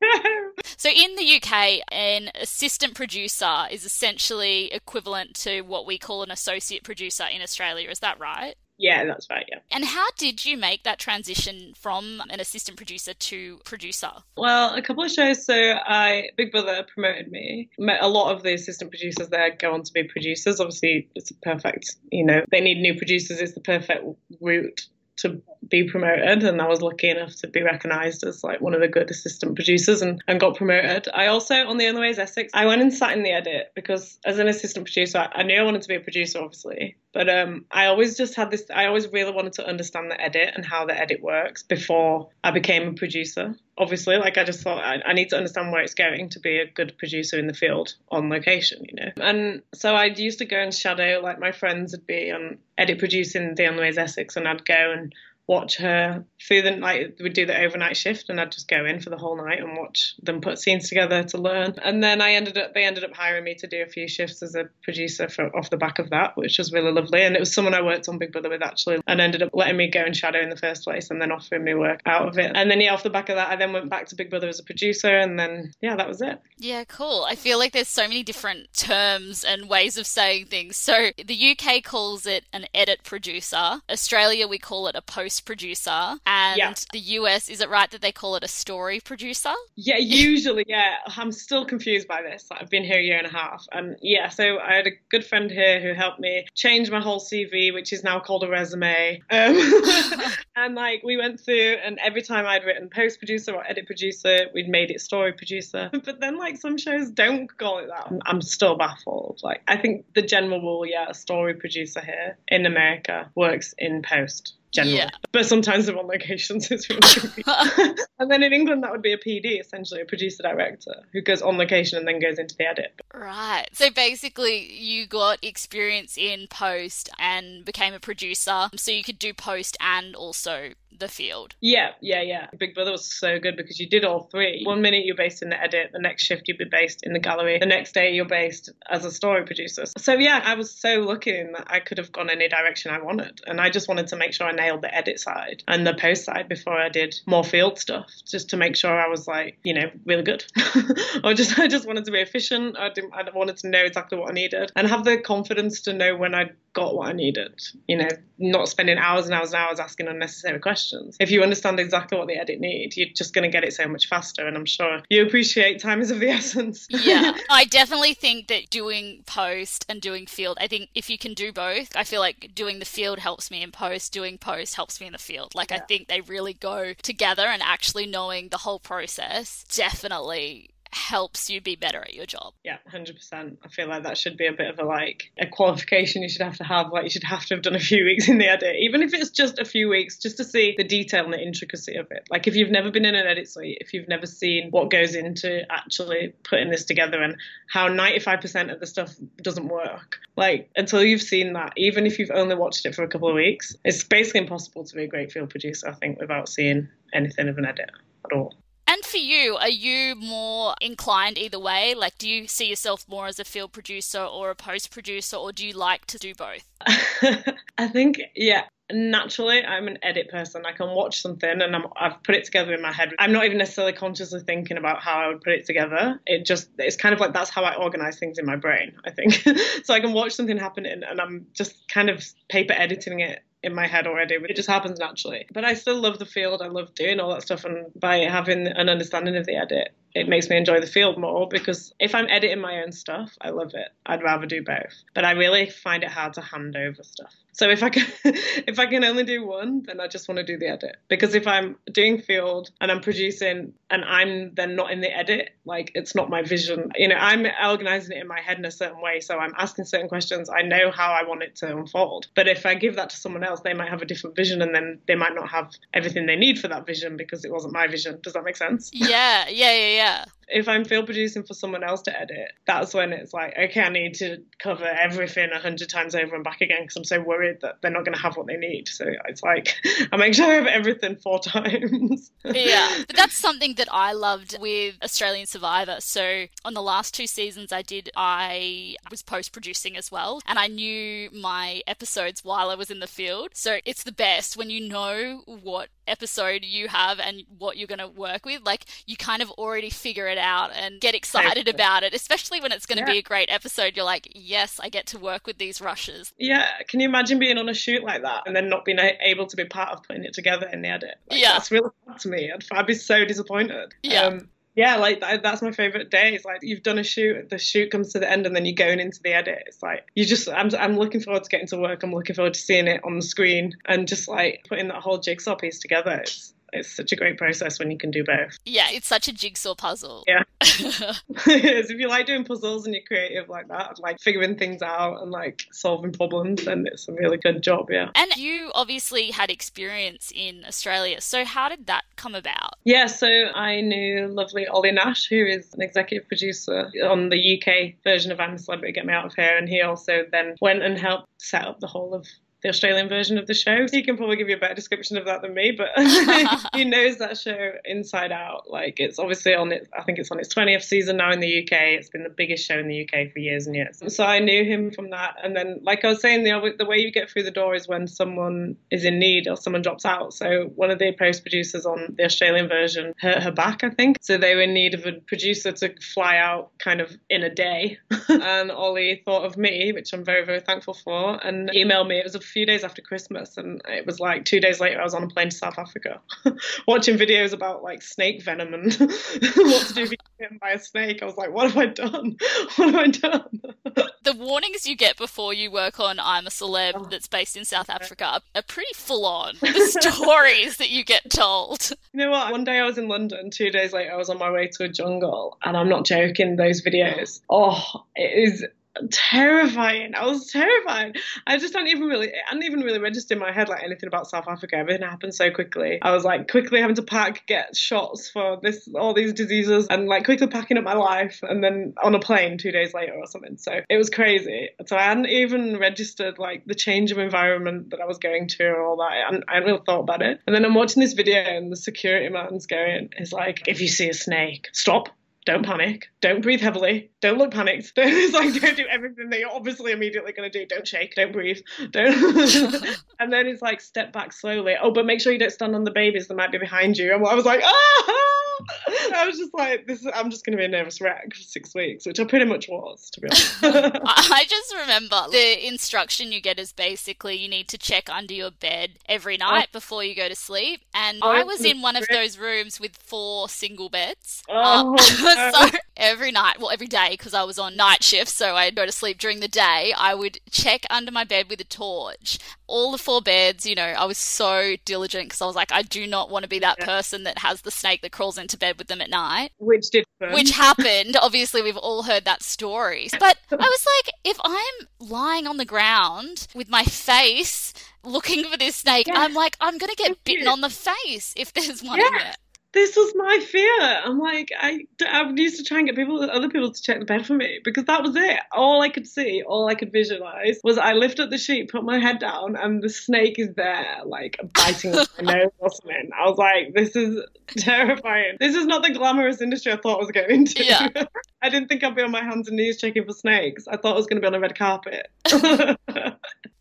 So in the UK, an assistant producer is essentially equivalent to what we call an associate producer in Australia. Is that right? Yeah, that's right. Yeah. And how did you make that transition from an assistant producer to producer? Well, a couple of shows. So I Big Brother promoted me. Met a lot of the assistant producers there go on to be producers. Obviously, it's a perfect. You know, they need new producers. It's the perfect route to be promoted and I was lucky enough to be recognised as like one of the good assistant producers and, and got promoted. I also on the Only Way is Essex, I went and sat in the edit because as an assistant producer I, I knew I wanted to be a producer obviously. But um, I always just had this I always really wanted to understand the edit and how the edit works before I became a producer. Obviously, like I just thought I, I need to understand where it's going to be a good producer in the field on location, you know. And so I used to go and shadow like my friends would be on edit producing The Only Way is Essex and I'd go and watch her through the night. We'd do the overnight shift, and I'd just go in for the whole night and watch them put scenes together to learn. And then I ended up, they ended up hiring me to do a few shifts as a producer for, off the back of that, which was really lovely. And it was someone I worked on Big Brother with actually, and ended up letting me go and shadow in the first place, and then offering me work out of it. And then yeah, off the back of that, I then went back to Big Brother as a producer, and then yeah, that was it. Yeah, cool. I feel like there's so many different terms and ways of saying things. So the UK calls it an edit producer. Australia, we call it a post producer. And Yeah. the US, is it right that they call it a story producer? Yeah, usually, yeah. I'm still confused by this. I've been here a year and a half. And yeah, so I had a good friend here who helped me change my whole CV, which is now called a resume. Um, [laughs] and like we went through, and every time I'd written post producer or edit producer, we'd made it story producer. But then, like, some shows don't call it that. I'm, I'm still baffled. Like, I think the general rule, yeah, a story producer here in America works in post. Generally. Yeah. But sometimes they're on locations. [laughs] It's really [laughs] and then in England, that would be a PD, essentially a producer director, who goes on location and then goes into the edit. Right. So basically, you got experience in post and became a producer, so you could do post and also the field. Yeah, yeah, yeah. Big Brother was so good because you did all three. One minute you're based in the edit, the next shift you'd be based in the gallery, the next day you're based as a story producer. So yeah, I was so lucky in that I could have gone any direction I wanted, and I just wanted to make sure I nailed the edit side and the post side before I did more field stuff, just to make sure I was like, you know, really good. [laughs] or just I just wanted to be efficient. I didn't. I wanted to know exactly what I needed and have the confidence to know when I got what I needed. You know, not spending hours and hours and hours asking unnecessary questions. If you understand exactly what the edit need, you're just going to get it so much faster. And I'm sure you appreciate time is of the [laughs] essence. Yeah, [laughs] I definitely think that doing post and doing field, I think if you can do both, I feel like doing the field helps me in post, doing post helps me in the field. Like, I think they really go together, and actually knowing the whole process definitely helps you be better at your job. Yeah, hundred percent. I feel like that should be a bit of a like a qualification you should have to have. Like you should have to have done a few [laughs] weeks in the edit, even if it's just a few weeks, just to see the detail and the intricacy of it. Like if you've never been in an edit suite, if you've never seen what goes into actually putting this together and how ninety five percent of the stuff doesn't work, like until you've seen that, even if you've only watched it for a couple of weeks, it's basically impossible to be a great field producer. I think without seeing anything of an edit at all. And for you, are you more inclined either way? Like, do you see yourself more as a field producer or a post producer, or do you like to do both? [laughs] I think, yeah, naturally I'm an edit person. I can watch something and I'm, I've put it together in my head. I'm not even necessarily consciously thinking about how I would put it together. It just, it's kind of like that's how I organize things in my brain, I think. [laughs] so I can watch something happening and I'm just kind of paper editing it in my head already. It just happens naturally. But I still love the field. I love doing all that stuff. And by having an understanding of the edit, it makes me enjoy the field more because if I'm editing my own stuff, I love it. I'd rather do both. But I really find it hard to hand over stuff. So if I can [laughs] if I can only do one, then I just want to do the edit. Because if I'm doing field and I'm producing and I'm then not in the edit, like it's not my vision. You know, I'm organizing it in my head in a certain way. So I'm asking certain questions. I know how I want it to unfold. But if I give that to someone else, they might have a different vision and then they might not have everything they need for that vision because it wasn't my vision. Does that make sense? Yeah, yeah, yeah, yeah yeah if I'm field producing for someone else to edit, that's when it's like, okay, I need to cover everything a hundred times over and back again because I'm so worried that they're not going to have what they need. So it's like [laughs] I make sure I have everything four [laughs] times. yeah, [laughs] but that's something that I loved with Australian Survivor. So on the last two seasons I did, I was post producing as well, and I knew my episodes while I was in the field. So it's the best when you know what episode you have and what you're going to work with. Like you kind of already figure it out and get excited about it, especially when it's going to yeah. be a great episode. You're like, yes, I get to work with these rushes. Yeah. Can you imagine being on a shoot like that and then not being able to be part of putting it together in the edit? Like, yeah. That's really hard to me. I'd, I'd be so disappointed. Yeah. Um, yeah, like that's my favorite day. It's like you've done a shoot, the shoot comes to the end, and then you're going into the edit. It's like you just, I'm, I'm looking forward to getting to work. I'm looking forward to seeing it on the screen and just like putting that whole jigsaw piece together. It's it's such a great process when you can do both. Yeah, it's such a jigsaw puzzle. Yeah. [laughs] if you like doing puzzles and you're creative like that, like figuring things out and like solving problems, then it's a really good job, yeah. And you obviously had experience in Australia. So how did that come about? Yeah, so I knew lovely Ollie Nash, who is an executive producer on the UK version of I'm a Celebrity Get Me Out of Here, and he also then went and helped set up the whole of the Australian version of the show. He can probably give you a better description of that than me, but [laughs] [laughs] he knows that show inside out. Like it's obviously on it. I think it's on its 20th season now in the UK. It's been the biggest show in the UK for years and years. So I knew him from that. And then, like I was saying, the the way you get through the door is when someone is in need or someone drops out. So one of the post producers on the Australian version hurt her back, I think. So they were in need of a producer to fly out kind of in a day. [laughs] and Ollie thought of me, which I'm very very thankful for, and emailed me. It was a few days after Christmas, and it was like two days later, I was on a plane to South Africa, [laughs] watching videos about like snake venom and [laughs] what to do if you get bitten by a snake. I was like, what have I done? [laughs] What have I done? the warnings you get before you work on I'm a Celeb oh. that's based in South Africa are pretty full on. The stories that you get told. You know what? One day I was in London, two days later I was on my way to a jungle, and I'm not joking, those videos. Oh, it is terrifying. I was terrified. I just don't even really, I didn't even really register in my head like anything about South Africa. Everything happened so quickly. I was like quickly having to pack, get shots for this, all these diseases, and like quickly packing up my life, and then on a plane two days later or something. So it was crazy. So I hadn't even registered like the change of environment that I was going to or all that. I hadn't really thought about it. And then I'm watching this video, and the security man's going, "Is like, if you see a snake, stop." don't panic, don't breathe heavily, don't look panicked. [laughs] it's like don't do everything that you're obviously immediately going to do. Don't shake, don't breathe, don't. [laughs] and then it's like step back slowly. Oh, but make sure you don't stand on the babies that might be behind you. And I was like, ah. [laughs] I was just like, this. Is, I'm just going to be a nervous wreck for six weeks, which I pretty much was, to be honest. I just remember the instruction you get is basically you need to check under your bed every oh. night oh. before you go to sleep. And oh, I was in one of those rooms with four single beds. Oh, uh, so every night, well, every day, because I was on night shift, so I'd go to sleep during the day. I would check under my bed with a torch. All the four beds, you know, I was so diligent because I was like, I do not want to be that yeah. person that has the snake that crawls into bed with them at night. Which did. Which happened. Obviously, we've all heard that story. But I was like, if I'm lying on the ground with my face looking for this snake, yeah. I'm like, I'm going to get bitten on the face if there's one yeah. in there this was my fear. I'm like, I, I used to try and get people, other people to check the bed for me because that was it. All I could see, all I could visualize was I lift up the sheet, put my head down, and the snake is there, like biting my nose or something. I was like, this is [laughs] terrifying. This is not the glamorous industry I thought I was going into. Yeah. [laughs] I didn't think I'd be on my hands and knees checking for snakes. I thought I was going to be on a red carpet. [laughs]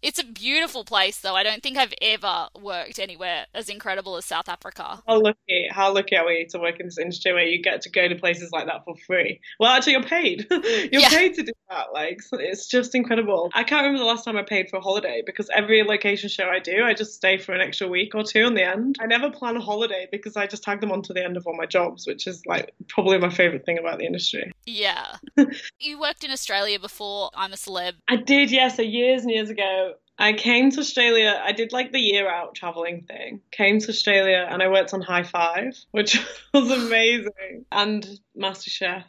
it's a beautiful place, though. I don't think I've ever worked anywhere as incredible as South Africa. How lucky! How lucky are we to work in this industry where you get to go to places like that for free? Well, actually, you're paid. [laughs] you're Yeah. paid to do that. Like, it's just incredible. I can't remember the last time I paid for a holiday because every location show I do, I just stay for an extra week or two on the end. I never plan a holiday because I just tag them onto the end of all my jobs, which is like probably my favorite thing about the industry. Yeah. [laughs] you worked in Australia before I'm a celeb. I did, yes, so years and years ago. I came to Australia. I did like the year out traveling thing. Came to Australia and I worked on Hi-5, which [laughs] was amazing, and MasterChef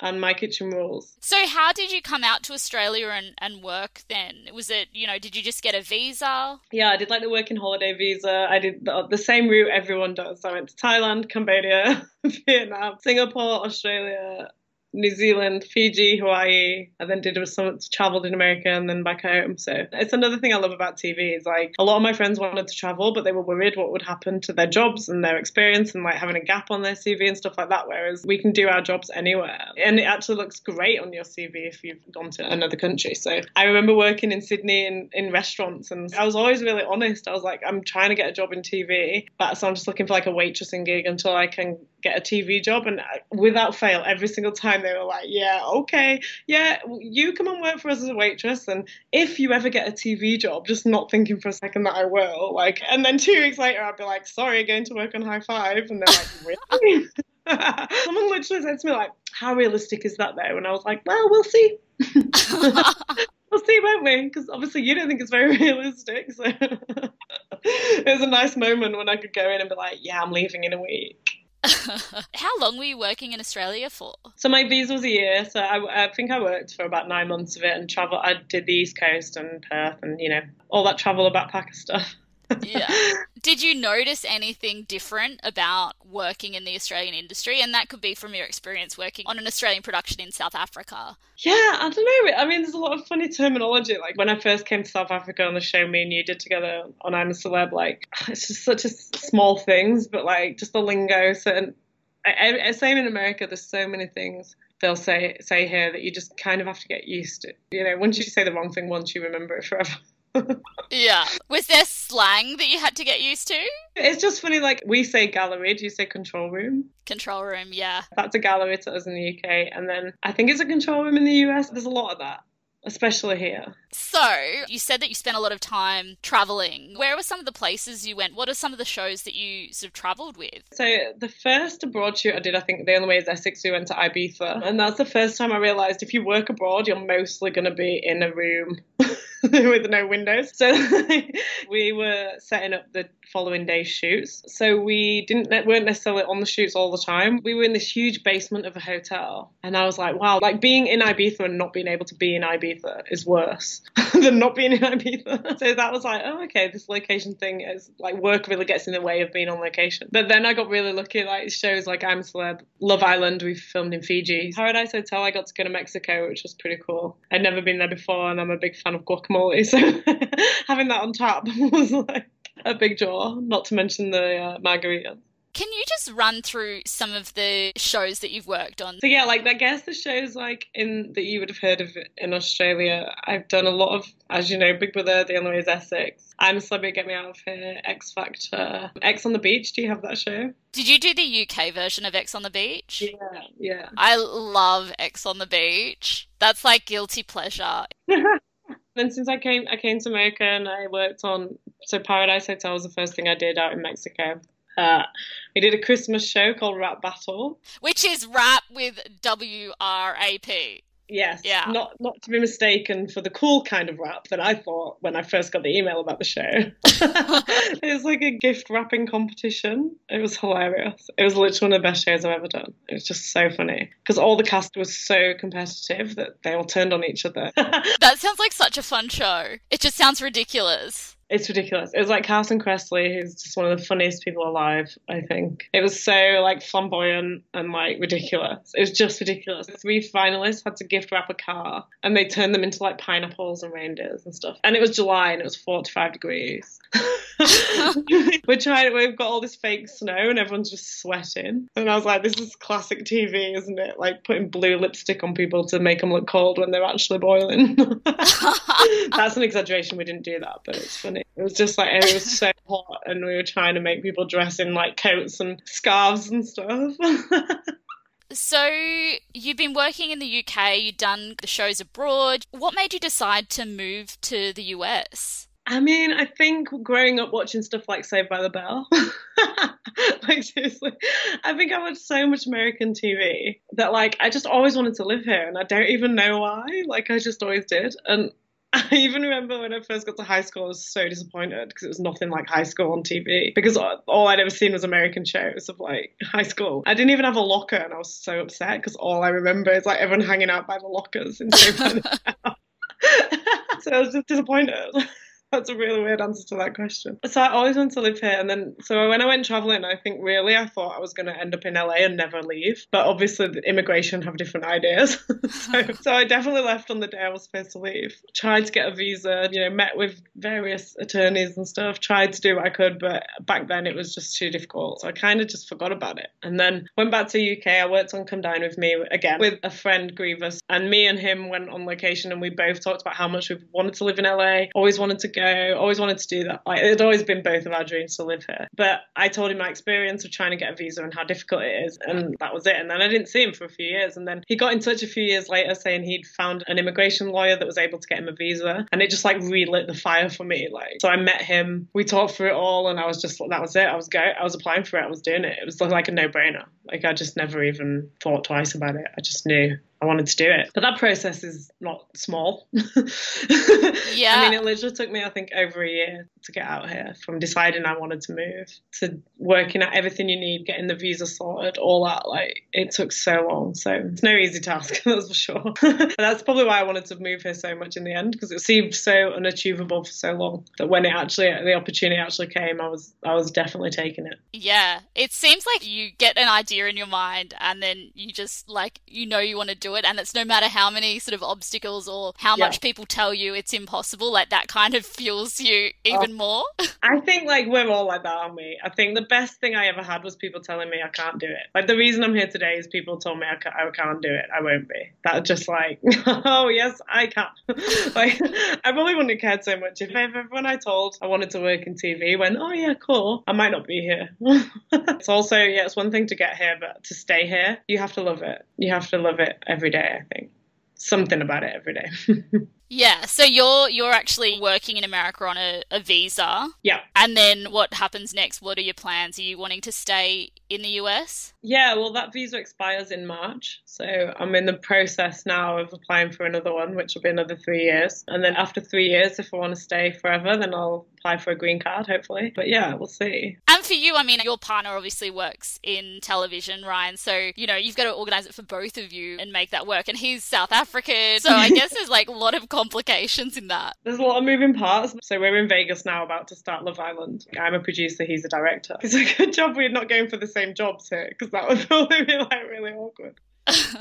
and My Kitchen Rules. So, how did you come out to Australia and, and work then? Was it, you know, did you just get a visa? Yeah, I did like the working holiday visa. I did the, the same route everyone does. So I went to Thailand, Cambodia, [laughs] Vietnam, Singapore, Australia, New Zealand, Fiji, Hawaii. I then did some traveled in America and then back home. So it's another thing I love about TV is like a lot of my friends wanted to travel, but they were worried what would happen to their jobs and their experience and like having a gap on their CV and stuff like that. Whereas we can do our jobs anywhere, and it actually looks great on your CV if you've gone to another country. So I remember working in Sydney in, in restaurants, and I was always really honest. I was like, I'm trying to get a job in TV, but so I'm just looking for like a waitressing gig until I can get a TV job. And uh, without fail, every single time they were like, Yeah, okay, yeah, you come and work for us as a waitress, and if you ever get a TV job, just not thinking for a second that I will. Like, and then two weeks later, I'd be like, Sorry, going to work on Hi-5, and they're like, Really? [laughs] Someone literally said to me like, "How realistic is that though?" And I was like, "Well, we'll see. [laughs] we'll see, won't we?" Because obviously you don't think it's very [laughs] realistic. So it was a nice moment when I could go in and be like, "Yeah, I'm leaving in a week." [laughs] How long were you working in Australia for? So my visa was a year, so I, I think I worked for about nine months of it and travel. I did the East Coast and Perth and you know all that travel backpacker stuff. [laughs] Yeah. Did you notice anything different about working in the Australian industry? And that could be from your experience working on an Australian production in South Africa. Yeah, I don't know. I mean, there's a lot of funny terminology. Like when I first came to South Africa on the show me and you did together on I'm a Celeb, like [sighs] it's just such a s- small things, but like just the lingo. Certain, I, I, same in America. There's so many things they'll say say here that you just kind of have to get used to. You know, once you say the wrong thing once, you remember it forever. Yeah. Was there slang that you had to get used to? It's just funny. Like we say gallery, do you say control room? Control room, yeah. That's a gallery to us in the UK, and then I think it's a control room in the US. There's a lot of that, especially here. So, you said that you spent a lot of time traveling. Where were some of the places you went? What are some of the shows that you sort of traveled with? So the first abroad shoot I did, I think the only way is Essex. We went to Ibiza, and that's the first time I realised if you work abroad, you're mostly going to be in a room [laughs] [laughs] with no windows. So [laughs] we were setting up the following day's shoots. So we didn't weren't necessarily on the shoots all the time. We were in this huge basement of a hotel, and I was like, wow, like being in Ibiza and not being able to be in Ibiza is worse [laughs] than not being in Ibiza. So that was like, oh, okay, this location thing is like work really gets in the way of being on location. But then I got really lucky, like shows like I'm Celeb, Love Island, we filmed in Fiji, Paradise Hotel, I got to go to Mexico, which was pretty cool. I'd never been there before, and I'm a big fan of guacamole, so [laughs] having that on tap [laughs] was like a big draw. Not to mention the uh, margaritas. Can you just run through some of the shows that you've worked on? So yeah, like I guess the shows like in that you would have heard of in Australia. I've done a lot of, as you know, Big Brother, The Only Way is Essex. I'm a Celebrity, Get Me Out of Here, X Factor, Ex on the Beach. Do you have that show? Did you do the UK version of Ex on the Beach? Yeah, yeah. I love Ex on the Beach. That's like guilty pleasure. [laughs] then since I came, I came to America and I worked on. So Paradise Hotel was the first thing I did out in Mexico. Uh, we did a Christmas show called Wrap Battle. Which is rap with W R A P. Yes. Yeah. Not not to be mistaken for the cool kind of rap that I thought when I first got the email about the show. [laughs] it was like a gift wrapping competition. It was hilarious. It was literally one of the best shows I've ever done. It was just so funny because all the cast was so competitive that they all turned on each other. [laughs] That sounds like such a fun show. It just sounds ridiculous. It's ridiculous. It was like Carson Kressley, who's just one of the funniest people alive, I think. It was so like flamboyant and like ridiculous. It was just ridiculous. The three finalists had to gift wrap a car and they turned them into like pineapples and reindeers and stuff. And it was July and it was 45 degrees. [laughs] [laughs] We're trying. We've got all this fake snow, and everyone's just sweating. And I was like, "This is classic TV, isn't it? Like putting blue lipstick on people to make them look cold when they're actually boiling." [laughs] That's an exaggeration. We didn't do that, but it's funny. It was just like it was so hot, and we were trying to make people dress in like coats and scarves and stuff. [laughs] So, you've been working in the UK, you've done the shows abroad. What made you decide to move to the US? I mean, I think growing up watching stuff like Saved by the Bell, [laughs] like seriously, I think I watched so much American TV that like I just always wanted to live here, and I don't even know why. Like I just always did, and [laughs] I even remember when I first got to high school, I was so disappointed because it was nothing like high school on TV. Because all I'd ever seen was American shows of like [laughs] high school. I didn't even have a locker, and I was so upset because all I remember is like everyone hanging out by the lockers in [laughs] so I was just disappointed. That's a really weird answer to that question. So I always wanted to live here, and then so when I went traveling, I think really I thought I was going to end up in LA and never leave. But obviously, the immigration have different ideas. [laughs] so, [laughs] so I definitely left on the day I was supposed to leave. Tried to get a visa, you know, met with various attorneys and stuff. Tried to do what I could, but back then it was just too difficult. So I kind of just forgot about it, and then went back to UK. I worked on Come Dine with Me again with a friend Grievous, and me and him went on location, and we both talked about how much we wanted to live in LA. Always wanted to go. Always wanted to do that. Like, it had always been both of our dreams to live here. But I told him my experience of trying to get a visa and how difficult it is, and that was it. And then I didn't see him for a few years. And then he got in touch a few years later saying he'd found an immigration lawyer that was able to get him a visa. And it just like relit the fire for me. Like, so I met him, we talked through it all, and I was just, that was it. I was go, I was applying for it, I was doing it. It was like a no brainer. Like, I just never even thought twice about it. I just knew I wanted to do it. But that process is not small. [laughs] yeah. I mean, it literally took me, I think, over a year to get out here from deciding I wanted to move to working out everything you need, getting the visa sorted, all that. Like, it took so long. So it's no easy task, [laughs] that's for sure. [laughs] but that's probably why I wanted to move here so much in the end because it seemed so unachievable for so long that when it actually, the opportunity actually came, I was, I was definitely taking it. Yeah. It seems like you get an idea in your mind and then you just, like, you know, you want to do it and it's no matter how many sort of obstacles or how yeah. much people tell you it's impossible like that kind of fuels you even oh, more. [laughs] I think like we're all like that aren't we? I think the best thing i ever had was people telling me i can't do it. Like the reason i'm here today is people told me i can't, I can't do it. I won't be. That just like [laughs] oh yes i can. [laughs] Like i probably wouldn't have cared so much if everyone i told i wanted to work in tv went oh yeah cool. I might not be here. It's also yeah it's one thing to get here but to stay here you have to love it you have to love it every day I think something about it every day. [laughs] yeah, so you're you're actually working in America on a, a, visa. Yeah. And then what happens next? What are your plans? Are you wanting to stay in the US? Yeah, well that visa expires in March. So I'm in the process now of applying for another one, which will be another three years. And then after three years, if I want to stay forever, then I'll apply for a green card, hopefully. But yeah, we'll see. And for you, I mean, your partner obviously works in television, Ryan. So, you know, you've got to organize it for both of you and make that work. And he's South African. So I [laughs] guess there's like a lot of complications in that. There's a lot of moving parts. So we're in Vegas now about to start Love Island. I'm a producer, he's a director. It's a good job we're not going for the same jobs here because that would [laughs] probably be like really awkward.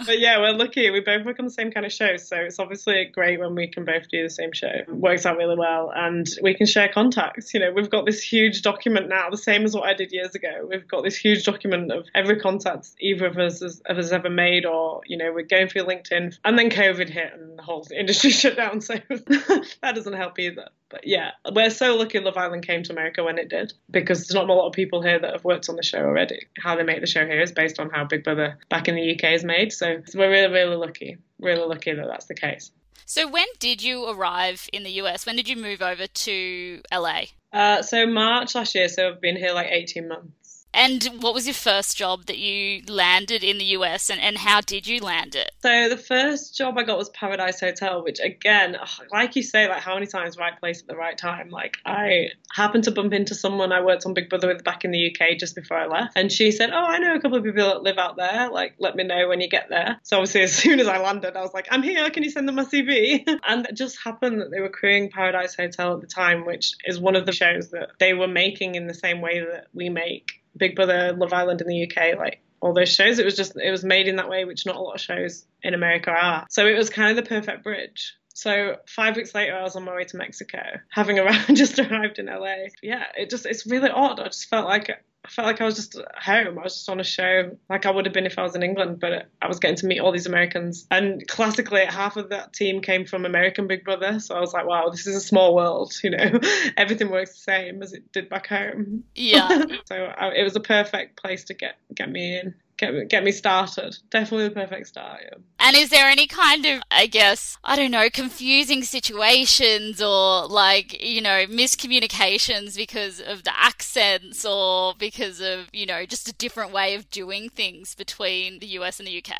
But yeah, we're lucky. We both work on the same kind of show, so it's obviously great when we can both do the same show. It works out really well, and we can share contacts. You know, we've got this huge document now, the same as what I did years ago. We've got this huge document of every contact either of us has, ever made, or you know, we're going through LinkedIn, and then COVID hit and the whole [laughs] industry shut down, so [laughs] that doesn't help either. But yeah, we're so lucky Love Island came to America when it did because there's not a lot of people here that have worked on the show already. How they make the show here is based on how Big Brother back in the UK is made. So we're really, really lucky. Really lucky that that's the case. So when did you arrive in the US? When did you move over to LA? Uh, so March last year. So I've been here like 18 months. And what was your first job that you landed in the US and, and how did you land it? So the first job I got was Paradise Hotel, which again, like you say, like how many times right place at the right time. Like I happened to bump into someone I worked on Big Brother with back in the UK just before I left. And she said, Oh, I know a couple of people that live out there. Like, let me know when you get there. So obviously [laughs] as soon as I landed, I was like, I'm here, can you send them my CV? [laughs] and it just happened that they were crewing Paradise Hotel at the time, which is one of the shows that they were making in the same way that we make Big Brother, Love Island in the UK, like all those shows. It was just it was made in that way, which not a lot of shows in America are. So it was kind of the perfect bridge. So five weeks later, I was on my way to Mexico, having [laughs] around just arrived in LA. Yeah, it just it's really odd. I just felt like I felt like I was just home. I was just on a show like I would have been if I was in England, but I was getting to meet all these Americans. And classically, half of that team came from American Big Brother. So I was like, wow, this is a small world. You know, [laughs] everything works the same as it did back home. Yeah. [laughs] so I, it was a perfect place to get get me in get me, get me started. Definitely the perfect start. Yeah. And is there any kind of, I guess, I don't know, confusing situations or like, you know, miscommunications because of the accents or because of, you know, just a different way of doing things between the US and the UK?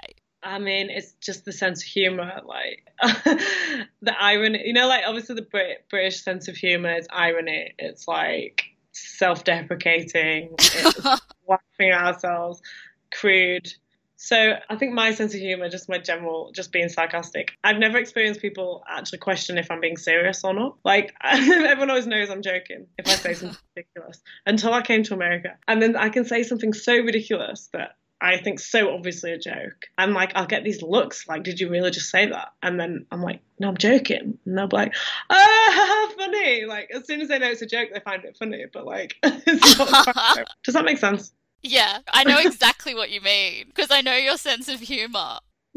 I mean, it's just the sense of humor, like [laughs] the irony. You know, like obviously the Brit- British sense of humor is irony. It's like self-deprecating, it's laughing at ourselves crude. So I think my sense of humor, just my general, just being sarcastic. I've never experienced people actually question if I'm being serious or not. Like [laughs] everyone always knows I'm joking if I say something [laughs] ridiculous. Until I came to America, and then I can say something so ridiculous that I think so obviously a joke. And like I'll get these looks like, did you really just say that? And then I'm like, no, I'm joking. And they'll be like, ah, [laughs] funny. Like as soon as they know it's a joke, they find it funny. But like, it's not Does that make sense? Yeah, I know [laughs] exactly what you mean because I know your sense of humor. [laughs]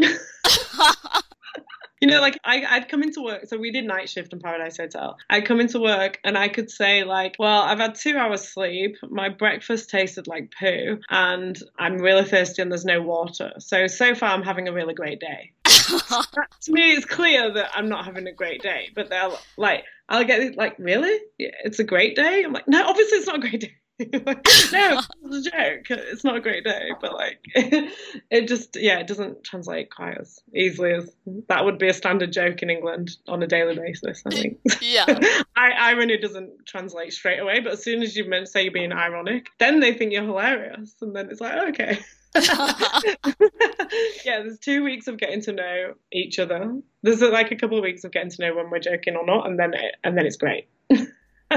you know, like I, I'd come into work. So we did night shift in Paradise Hotel. I'd come into work and I could say like, well, I've had two hours sleep. My breakfast tasted like poo, and I'm really thirsty and there's no water. So so far I'm having a really great day. [laughs] to me, it's clear that I'm not having a great day. But they're like, I'll get like, really? Yeah, it's a great day. I'm like, no, obviously it's not a great day. [laughs] no, [laughs] it's a joke. It's not a great day, but like [laughs] it just yeah, it doesn't translate quite as easily as that would be a standard joke in England on a daily basis. I think. Yeah. I, irony doesn't translate straight away, but as soon as you say you're being ironic, then they think you're hilarious, and then it's like oh, okay. yeah, there's two weeks of getting to know each other. There's like a couple of weeks of getting to know when we're joking or not, and then it, and then it's great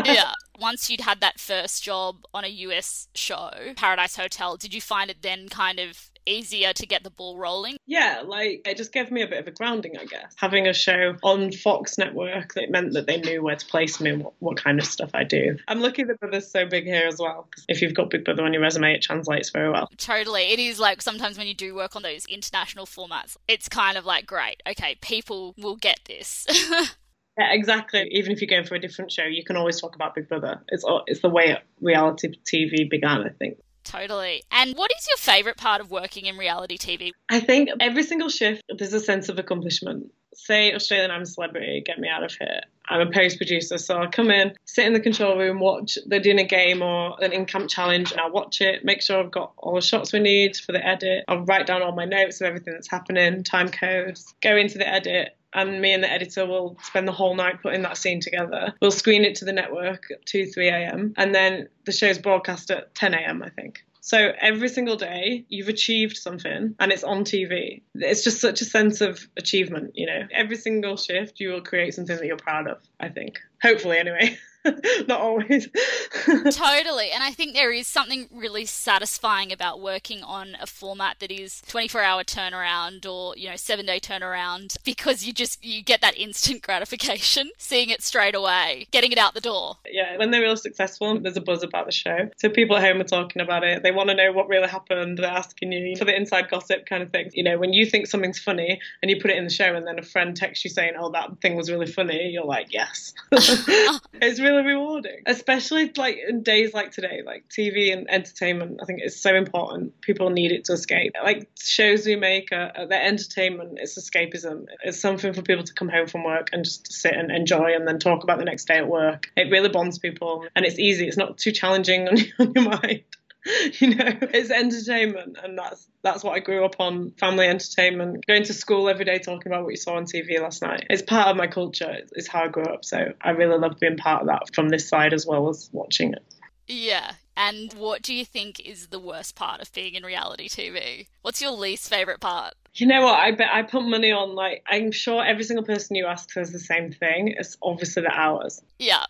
yeah. Once you'd had that first job on a US show, Paradise Hotel, did you find it then kind of easier to get the ball rolling? Yeah, like it just gave me a bit of a grounding, I guess. Having a show on Fox Network, it meant that they knew where to place me and what, what kind of stuff I do. I'm lucky that Brother's so big here as well. If you've got Big Brother on your resume, it translates very well. Totally. It is like sometimes when you do work on those international formats, it's kind of like, great, okay, people will get this. [laughs] Yeah, exactly. Even if you're going for a different show, you can always talk about Big Brother. It's it's the way reality TV began, I think. Totally. And what is your favourite part of working in reality TV? I think every single shift, there's a sense of accomplishment. Say, Australian, I'm a celebrity, get me out of here. I'm a post producer, so I'll come in, sit in the control room, watch they're doing a game or an in camp challenge, and I'll watch it, make sure I've got all the shots we need for the edit. I'll write down all my notes of everything that's happening, time codes, go into the edit, and me and the editor will spend the whole night putting that scene together. We'll screen it to the network at 2, 3 a.m. and then the show's broadcast at 10 a.m., I think. So every single day you've achieved something and it's on TV. It's just such a sense of achievement, you know. Every single shift you will create something that you're proud of, I think. Hopefully, anyway. [laughs] [laughs] Not always. [laughs] totally. And I think there is something really satisfying about working on a format that is 24 hour turnaround or, you know, seven day turnaround because you just, you get that instant [laughs] gratification, seeing it straight away, getting it out the door. Yeah. When they're real successful, there's a buzz about the show. So people at home are talking about it. They want to know what really happened. They're asking you for the inside gossip kind of thing. You know, when you think something's funny and you put it in the show and then a friend texts you saying, oh, that thing was really funny, you're like, yes. it's really really rewarding, especially like in days like today, like TV and entertainment. I think it's so important. People need it to escape. Like shows we make, are their entertainment. It's escapism. It's something for people to come home from work and just sit and enjoy, and then talk about the next day at work. It really bonds people, and it's easy. It's not too challenging [laughs] on your mind. [laughs] you know it's entertainment and that's that's what i grew up on family entertainment going to school every day talking about what you saw on tv last night it's part of my culture it's how i grew up so i really love being part of that from this side as well as watching it yeah and what do you think is the worst part of being in reality tv what's your least favorite part you know what? I bet I put money on like I'm sure every single person you ask says the same thing. It's obviously the hours. Yeah.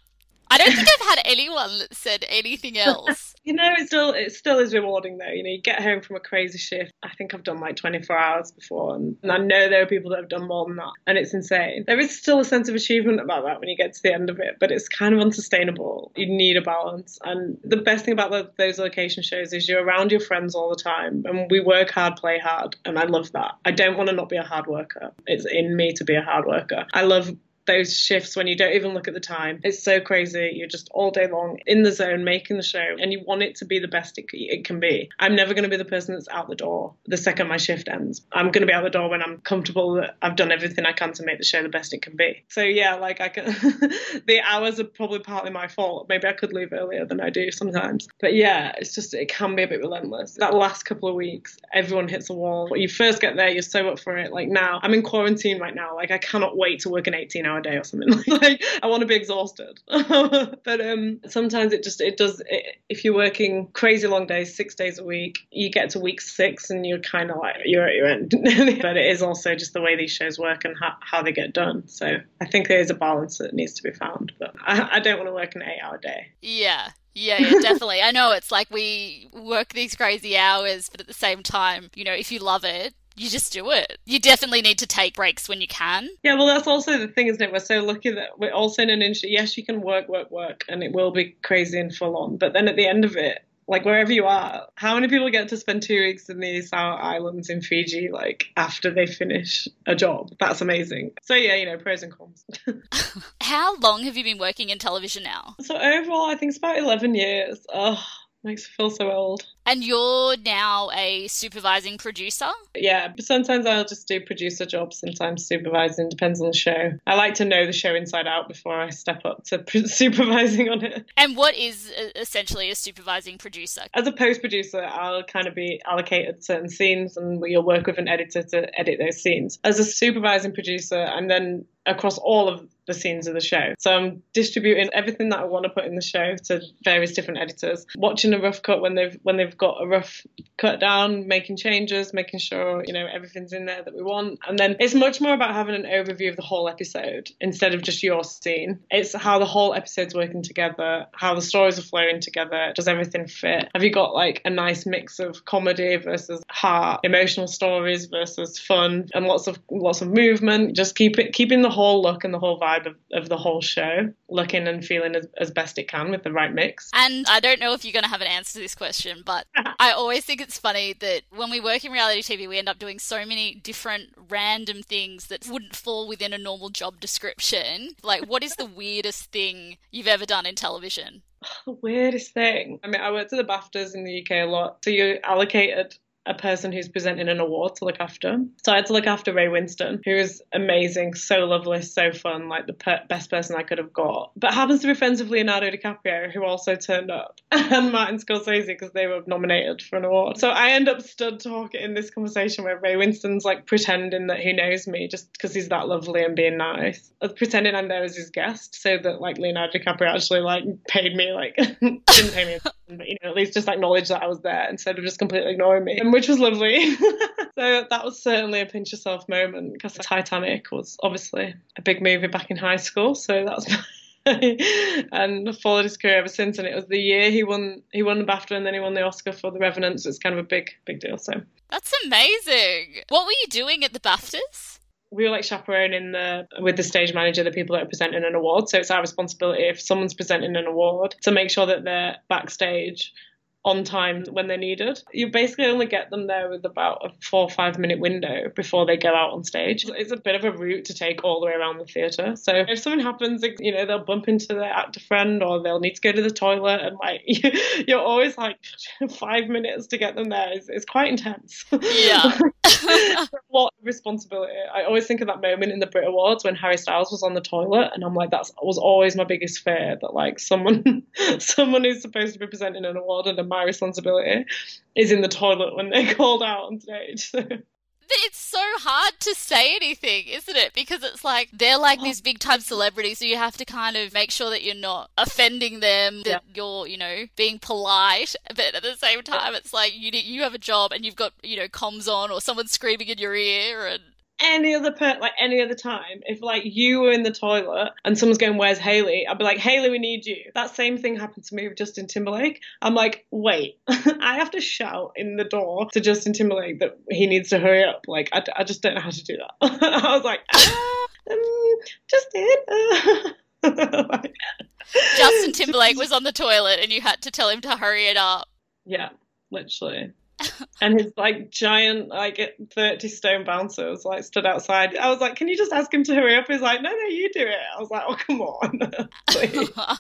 I don't think I've had anyone that said anything else. [laughs] you know, it still it still is rewarding though. You know, you get home from a crazy shift. I think I've done like 24 hours before, and, and I know there are people that have done more than that, and it's insane. There is still a sense of achievement about that when you get to the end of it, but it's kind of unsustainable. You need a balance, and the best thing about the, those location shows is you're around your friends all the time, and we work hard, play hard, and I love that. I don't want to not be a hard worker. It's in me to be a hard worker. I love those shifts when you don't even look at the time. It's so crazy. You're just all day long in the zone making the show and you want it to be the best it, it can be. I'm never going to be the person that's out the door the second my shift ends. I'm going to be out the door when I'm comfortable that I've done everything I can to make the show the best it can be. So yeah, like I can [laughs] the hours are probably partly my fault. Maybe I could leave earlier than I do sometimes. But yeah, it's just it can be a bit relentless. That last couple of weeks, everyone hits a wall. When you first get there, you're so up for it. Like now, I'm in quarantine right now. Like I cannot wait to work an 18 hour day or something. [laughs] like I want to be exhausted. [laughs] but um, sometimes it just it does. It, if you're working crazy long days, six days a week, you get to week six and you're kind of like you're at your end. but it is also just the way these shows work and how, how they get done. So I think there is a balance that needs to be found. But I, I don't want to work an eight-hour day. Yeah. Yeah, yeah, definitely. I know it's like we work these crazy hours, but at the same time, you know, if you love it, you just do it. You definitely need to take breaks when you can. Yeah, well, that's also the thing, isn't it? We're so lucky that we're also in an industry. Yes, you can work, work, work, and it will be crazy and full on. But then at the end of it, like wherever you are, how many people get to spend two weeks in the Sour Islands in Fiji, like after they finish a job? That's amazing. So yeah, you know, pros and cons. [laughs] how long have you been working in television now? So overall, I think it's about eleven years. Oh, makes me feel so old. And you're now a supervising producer? Yeah, but sometimes I'll just do producer jobs, sometimes supervising, depends on the show. I like to know the show inside out before I step up to [laughs] supervising on it. And what is uh, essentially a supervising producer? As a post producer, I'll kind of be allocated certain scenes and we'll work with an editor to edit those scenes. As a supervising producer, I'm then across all of the scenes of the show. So I'm distributing everything that I want to put in the show to various different editors, watching a rough cut when they've when they've got a rough cut down, making changes, making sure, you know, everything's in there that we want. And then it's much more about having an overview of the whole episode instead of just your scene. It's how the whole episode's working together, how the stories are flowing together, does everything fit? Have you got like a nice mix of comedy versus heart, emotional stories versus fun and lots of lots of movement? Just keep it keeping the whole look and the whole vibe of, of the whole show looking and feeling as, as best it can with the right mix. And I don't know if you're gonna have an answer to this question, but [laughs] I always think it's funny that when we work in reality TV, we end up doing so many different random things that wouldn't fall within a normal job description. Like, what is the [laughs] weirdest thing you've ever done in television? The weirdest thing. I mean, I worked at the BAFTAs in the UK a lot. So you're allocated a person who's presenting an award to look after. So I had to look after Ray Winstone, who is amazing, so lovely, so fun, like the per- best person I could have got. But happens to be friends with Leonardo DiCaprio, who also turned up, [laughs] and Martin Scorsese because they were nominated for an award. So I end up stood talking in this conversation where Ray Winstone's like pretending that he knows me just because he's that lovely and being nice, uh, pretending I'm there as his guest, so that like Leonardo DiCaprio actually like paid me like [laughs] didn't pay me, but you know at least just acknowledge that I was there instead of just completely ignoring me which was lovely. [laughs] so that was certainly a pinch yourself moment because Titanic was obviously a big movie back in high school. So that's [laughs] and I've followed his career ever since. And it was the year he won he won the BAFTA and then he won the Oscar for The Revenant. So it's kind of a big big deal. So that's amazing. What were you doing at the BAFTAs? we were like chaperoning the with the stage manager the people that are presenting an award so it's our responsibility if someone's presenting an award to make sure that they're backstage on time when they're needed. You basically only get them there with about a four or five minute window before they go out on stage. It's a bit of a route to take all the way around the theatre. So if something happens, you know, they'll bump into their actor friend or they'll need to go to the toilet and like [laughs] you're always like [laughs] five minutes to get them there. It's, it's quite intense. Yeah. [laughs] a lot of responsibility. I always think of that moment in the Brit Awards when Harry Styles was on the toilet and I'm like, that was always my biggest fear that like someone someone who's supposed to be presenting an award and a my responsibility is in the toilet when they're [laughs] called out on stage. [laughs] it's so hard to say anything, isn't it? Because it's like they're like oh. these big time celebrities, so you have to kind of make sure that you're not offending them, that yeah. you're, you know, being polite, [laughs] but at the same time, it's like you you have a job and you've got you know comms on or someone screaming in your ear and any other per like any other time, if like you were in the toilet and someone's going, "Where's Hayley?" I'd be like, "Hayley, we need you." That same thing happened to me with Justin Timberlake. I'm like, wait, [laughs] I have to shout in the door to Justin Timberlake that he needs to hurry up. Like, I, I just don't know how to do that. [laughs] I was like, ah, um, Justin. [laughs] like, Justin Timberlake was on the toilet and you had to tell him to hurry it up. yeah, literally. And his like giant like 30 stone bouncer was like stood outside. I was like can you just ask him to hurry up? He's like no no you do it. I was like oh come on. [laughs]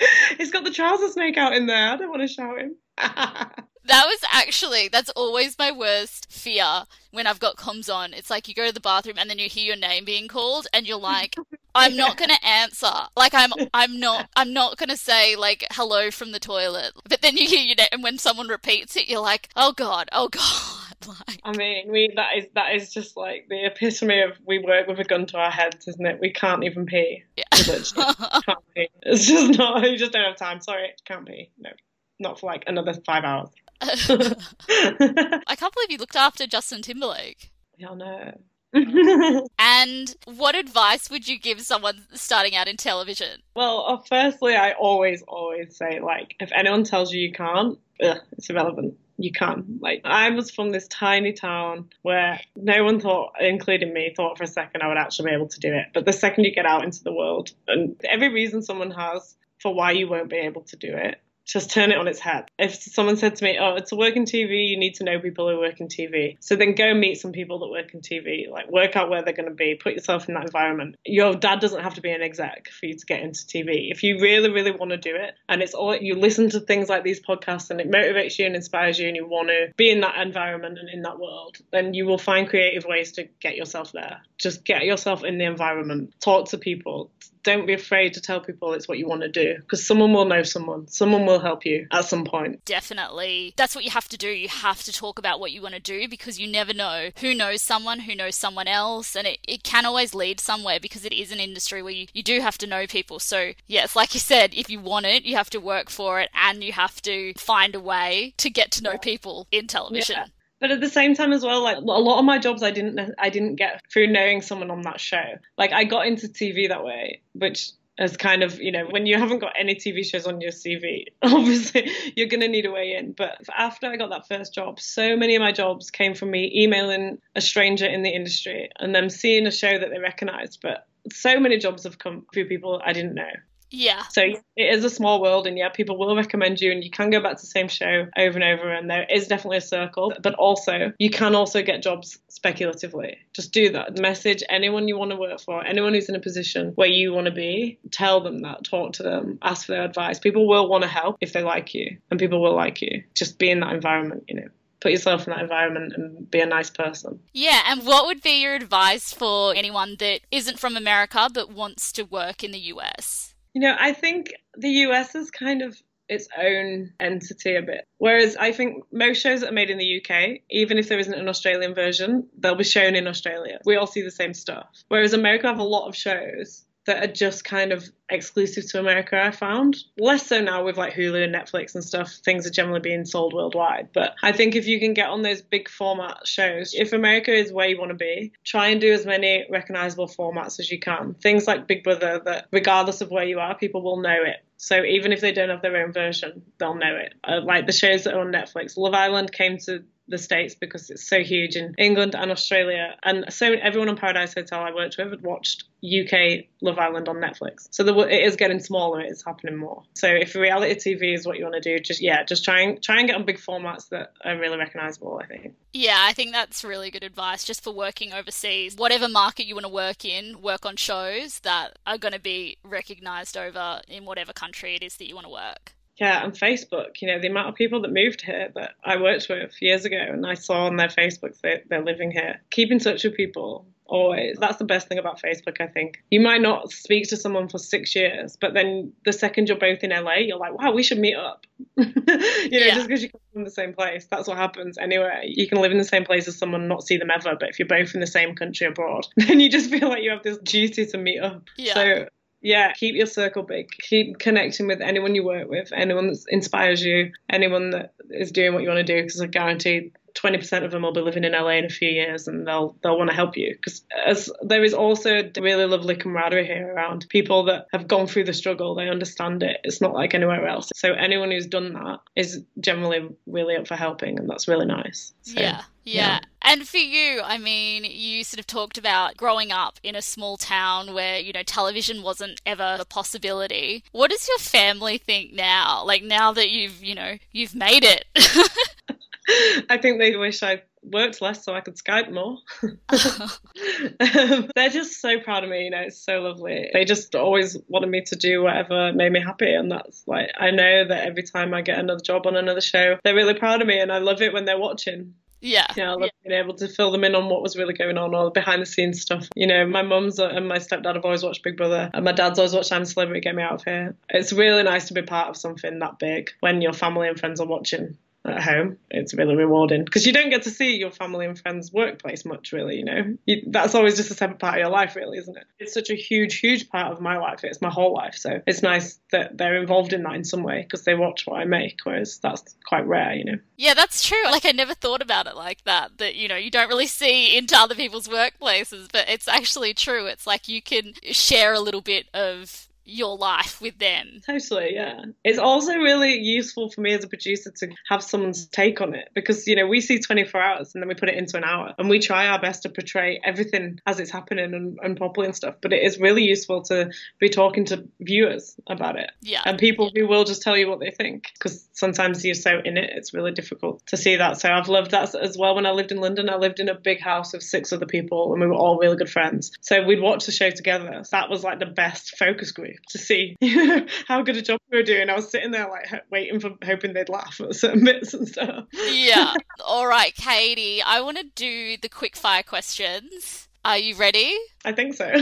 [laughs] He's got the trouser snake out in there. I don't want to shout him. [laughs] That was actually that's always my worst fear when I've got comms on. It's like you go to the bathroom and then you hear your name being called and you're like, I'm not [laughs] gonna answer. Like I'm I'm not I'm not gonna say like hello from the toilet. But then you hear your name and when someone repeats it, you're like, oh god, oh god. [laughs] Like, I mean, we that is that is just like the epitome of we work with a gun to our heads, isn't it? We can't even pee. yeah. [laughs] Can't pee. It's just not. You just don't have time. Sorry, can't pee. No, not for like another five hours. I can't believe you looked after Justin Timberlake. yeah, no. [laughs] And what advice would you give someone starting out in television? well, uh, firstly, I always, always say like, if anyone tells you you can't, ugh, it's irrelevant. You can't. Like, I was from this tiny town where no one thought, including me, thought for a second I would actually be able to do it. But the second you get out into the world, and every reason someone has for why you won't be able to do it, just turn it on its head. If someone said to me, "Oh, to work in TV, you need to know people who work in TV," so then go meet some people that work in TV. Like work out where they're going to be, put yourself in that environment. Your dad doesn't have to be an exec for you to get into TV. If you really, really want to do it, and it's all you listen to things like these podcasts, and it motivates you and inspires you, and you want to be in that environment and in that world, then you will find creative ways to get yourself there. Just get yourself in the environment. Talk to people. Don't be afraid to tell people it's what you want to do because someone will know someone. Someone will help you at some point. Definitely. That's what you have to do. You have to talk about what you want to do because you never know who knows someone, who knows someone else. And it, it can always lead somewhere because it is an industry where you, you do have to know people. So, yes, like you said, if you want it, you have to work for it and you have to find a way to get to know people in television. Yeah. But at the same time as well, like a lot of my jobs I didn't I didn't get through knowing someone on that show. Like I got into TV that way, which is kind of you know when you haven't got any TV shows on your CV, [laughs] obviously you're gonna need a way in. But after I got that first job, so many of my jobs came from me emailing a stranger in the industry and them seeing a show that they recognised. But so many jobs have come through people I didn't know. Yeah. So it is a small world, and yeah, people will recommend you, and you can go back to the same show over and over, and there is definitely a circle. But also, you can also get jobs speculatively. Just do that. Message anyone you want to work for, anyone who's in a position where you want to be. Tell them that. Talk to them. Ask for their advice. People will want to help if they like you, and people will like you. Just be in that environment, you know. Put yourself in that environment and be a nice person. Yeah, and what would be your advice for anyone that isn't from America but wants to work in the US? You know, I think the US is kind of its own entity a bit. Whereas I think most shows that are made in the UK, even if there isn't an Australian version, they'll be shown in Australia. We all see the same stuff. Whereas America have a lot of shows that are just kind of exclusive to America, I found. Less so now with like Hulu and Netflix and stuff. Things are generally being sold worldwide. But I think if you can get on those big format shows, if America is where you want to be, try and do as many recognizable formats as you can. Things like Big Brother, that regardless of where you are, people will know it. So even if they don't have their own version, they'll know it. Uh, like the shows that are on Netflix, Love Island came to the states because it's so huge in England and Australia, and so everyone on Paradise Hotel I worked with had watched UK Love Island on Netflix. So the, it is getting smaller. It is happening more. So if reality TV is what you want to do, just yeah, just try and try and get on big formats that are really recognizable. I think. Yeah, I think that's really good advice just for working overseas. Whatever market you want to work in, work on shows that are going to be recognized over in whatever country it is that you want to work. Yeah, and Facebook, you know, the amount of people that moved here that I worked with years ago and I saw on their Facebook that they're living here. Keep in touch with people always. That's the best thing about Facebook, I think. You might not speak to someone for six years, but then the second you're both in LA, you're like, wow, we should meet up. [laughs] you know, Yeah. just because you come from the same place. That's what happens anyway. You can live in the same place as someone, not see them ever, but if you're both in the same country abroad, [laughs] then you just feel like you have this duty to meet up. Yeah. So Yeah, keep your circle big. Keep connecting with anyone you work with, anyone that inspires you, anyone that is doing what you want to do, because I guarantee 20% of them will be living in LA in a few years and they'll they'll want to help you because as there is also a really lovely camaraderie here around people that have gone through the struggle they understand it it's not like anywhere else so anyone who's done that is generally really up for helping and that's really nice so, yeah, yeah. Yeah. And for you, I mean, you sort of talked about growing up in a small town where, you know, television wasn't ever a possibility. What does your family think now? Like now that you've, you know, you've made it? [laughs] I think they wish I worked less so I could Skype more. [laughs] [laughs] um, they're just so proud of me, you know, it's so lovely. They just always wanted me to do whatever made me happy. And that's like, I know that every time I get another job on another show, they're really proud of me. And I love it when they're watching. Yeah. You know, I love yeah. being able to fill them in on what was really going on or behind the scenes stuff. You know, my mum's and my stepdad have always watched Big Brother and my dad's always watched I'm a Celebrity Get Me Out of Here. It's really nice to be part of something that big when your family and friends are watching at home. It's really rewarding because you don't get to see your family and friends' workplace much, really. You know, you, that's always just a separate part of your life, really, isn't it? It's such a huge, huge part of my life. It's my whole life, so it's nice that they're involved in that in some way because they watch what I make, whereas that's quite rare, you know. Yeah, that's true. Like I never thought about it like that. That you know, you don't really see into other people's workplaces, but it's actually true. It's like you can share a little bit of your life with them. Totally, yeah. It's also really useful for me as a producer to have someone's take on it because, you know, we see 24 hours and then we put it into an hour and we try our best to portray everything as it's happening and, and properly and stuff. But it is really useful to be talking to viewers about it. Yeah. And people who will just tell you what they think because sometimes you're so in it, it's really difficult to see that. So I've loved that as well. When I lived in London, I lived in a big house of six other people and we were all really good friends. So we'd watch the show together. So that was like the best focus group to see [laughs] how good a job we were doing. I was sitting there like waiting for hoping they'd laugh at certain [laughs] bits and stuff. yeah. [laughs] All right, Katie, I want to do the quick fire questions. Are you ready? I think so.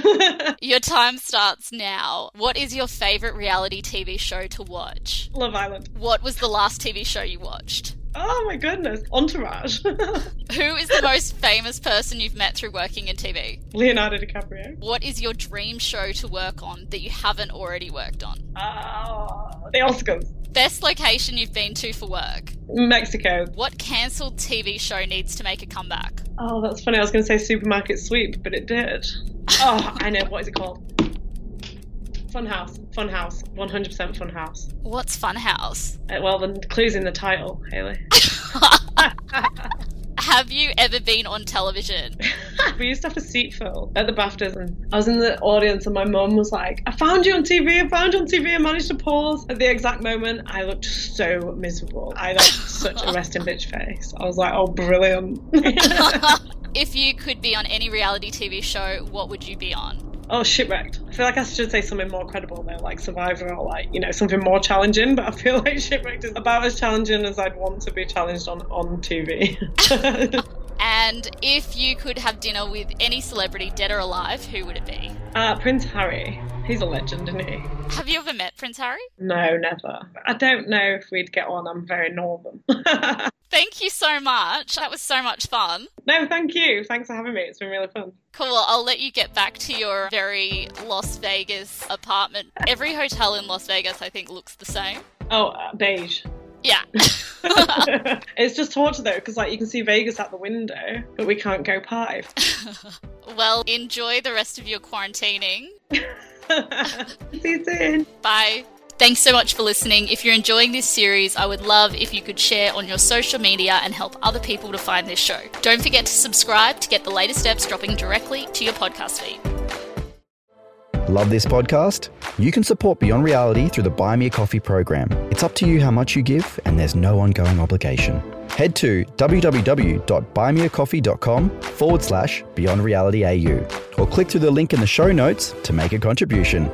your time starts now. What is your favorite reality TV show to watch? Love Island. What was the last TV show you watched? Oh my goodness, Entourage. [laughs] Who is the most famous person you've met through working in TV? Leonardo DiCaprio. What is your dream show to work on that you haven't already worked on? Uh, the Oscars. Best location you've been to for work? Mexico. What cancelled TV show needs to make a comeback? Oh, that's funny. I was going to say Supermarket Sweep, but it did. [laughs] oh, I know. What is it called? Funhouse. Funhouse. 100% Funhouse. What's Funhouse? Uh, well, the clue's in the title, Haley. [laughs] have you ever been on television? [laughs] we used to have a seat fill at the BAFTAs, and I was in the audience, and my mum was like, I found you on TV, I found you on TV. I managed to pause at the exact moment. I looked so miserable. I had such a resting bitch face. I was like, oh, brilliant. [laughs] if you could be on any reality TV show, what would you be on? Oh, shipwrecked. I feel like I should say something more credible though, like Survivor or like, you know, something more challenging, but I feel [laughs] like shipwrecked is about as challenging as I'd want to be challenged on, on TV. [laughs] and if you could have dinner with any celebrity, dead or alive, who would it be? Uh, Prince Harry. He's a legend, isn't he? Have you ever met Prince Harry? No, never. I don't know if we'd get on. I'm very northern. [laughs] Thank you so much. That was so much fun. No, thank you. Thanks for having me. It's been really fun. Cool. I'll let you get back to your very Las Vegas apartment. Every hotel in Las Vegas, I think, looks the same. Oh, uh, beige. Yeah. [laughs] [laughs] it's just torture though, because like you can see Vegas out the window, but we can't go party. [laughs] well, enjoy the rest of your quarantining. see you soon. Bye. Thanks so much for listening. If you're enjoying this series, I would love if you could share on your social media and help other people to find this show. Don't forget to subscribe to get the latest steps dropping directly to your podcast feed. Love this podcast? You can support Beyond Reality through the Buy Me a Coffee program. It's up to you how much you give, and there's no ongoing obligation. Head to www.buymeacoffee.com forward slash Beyond Reality AU or click through the link in the show notes to make a contribution.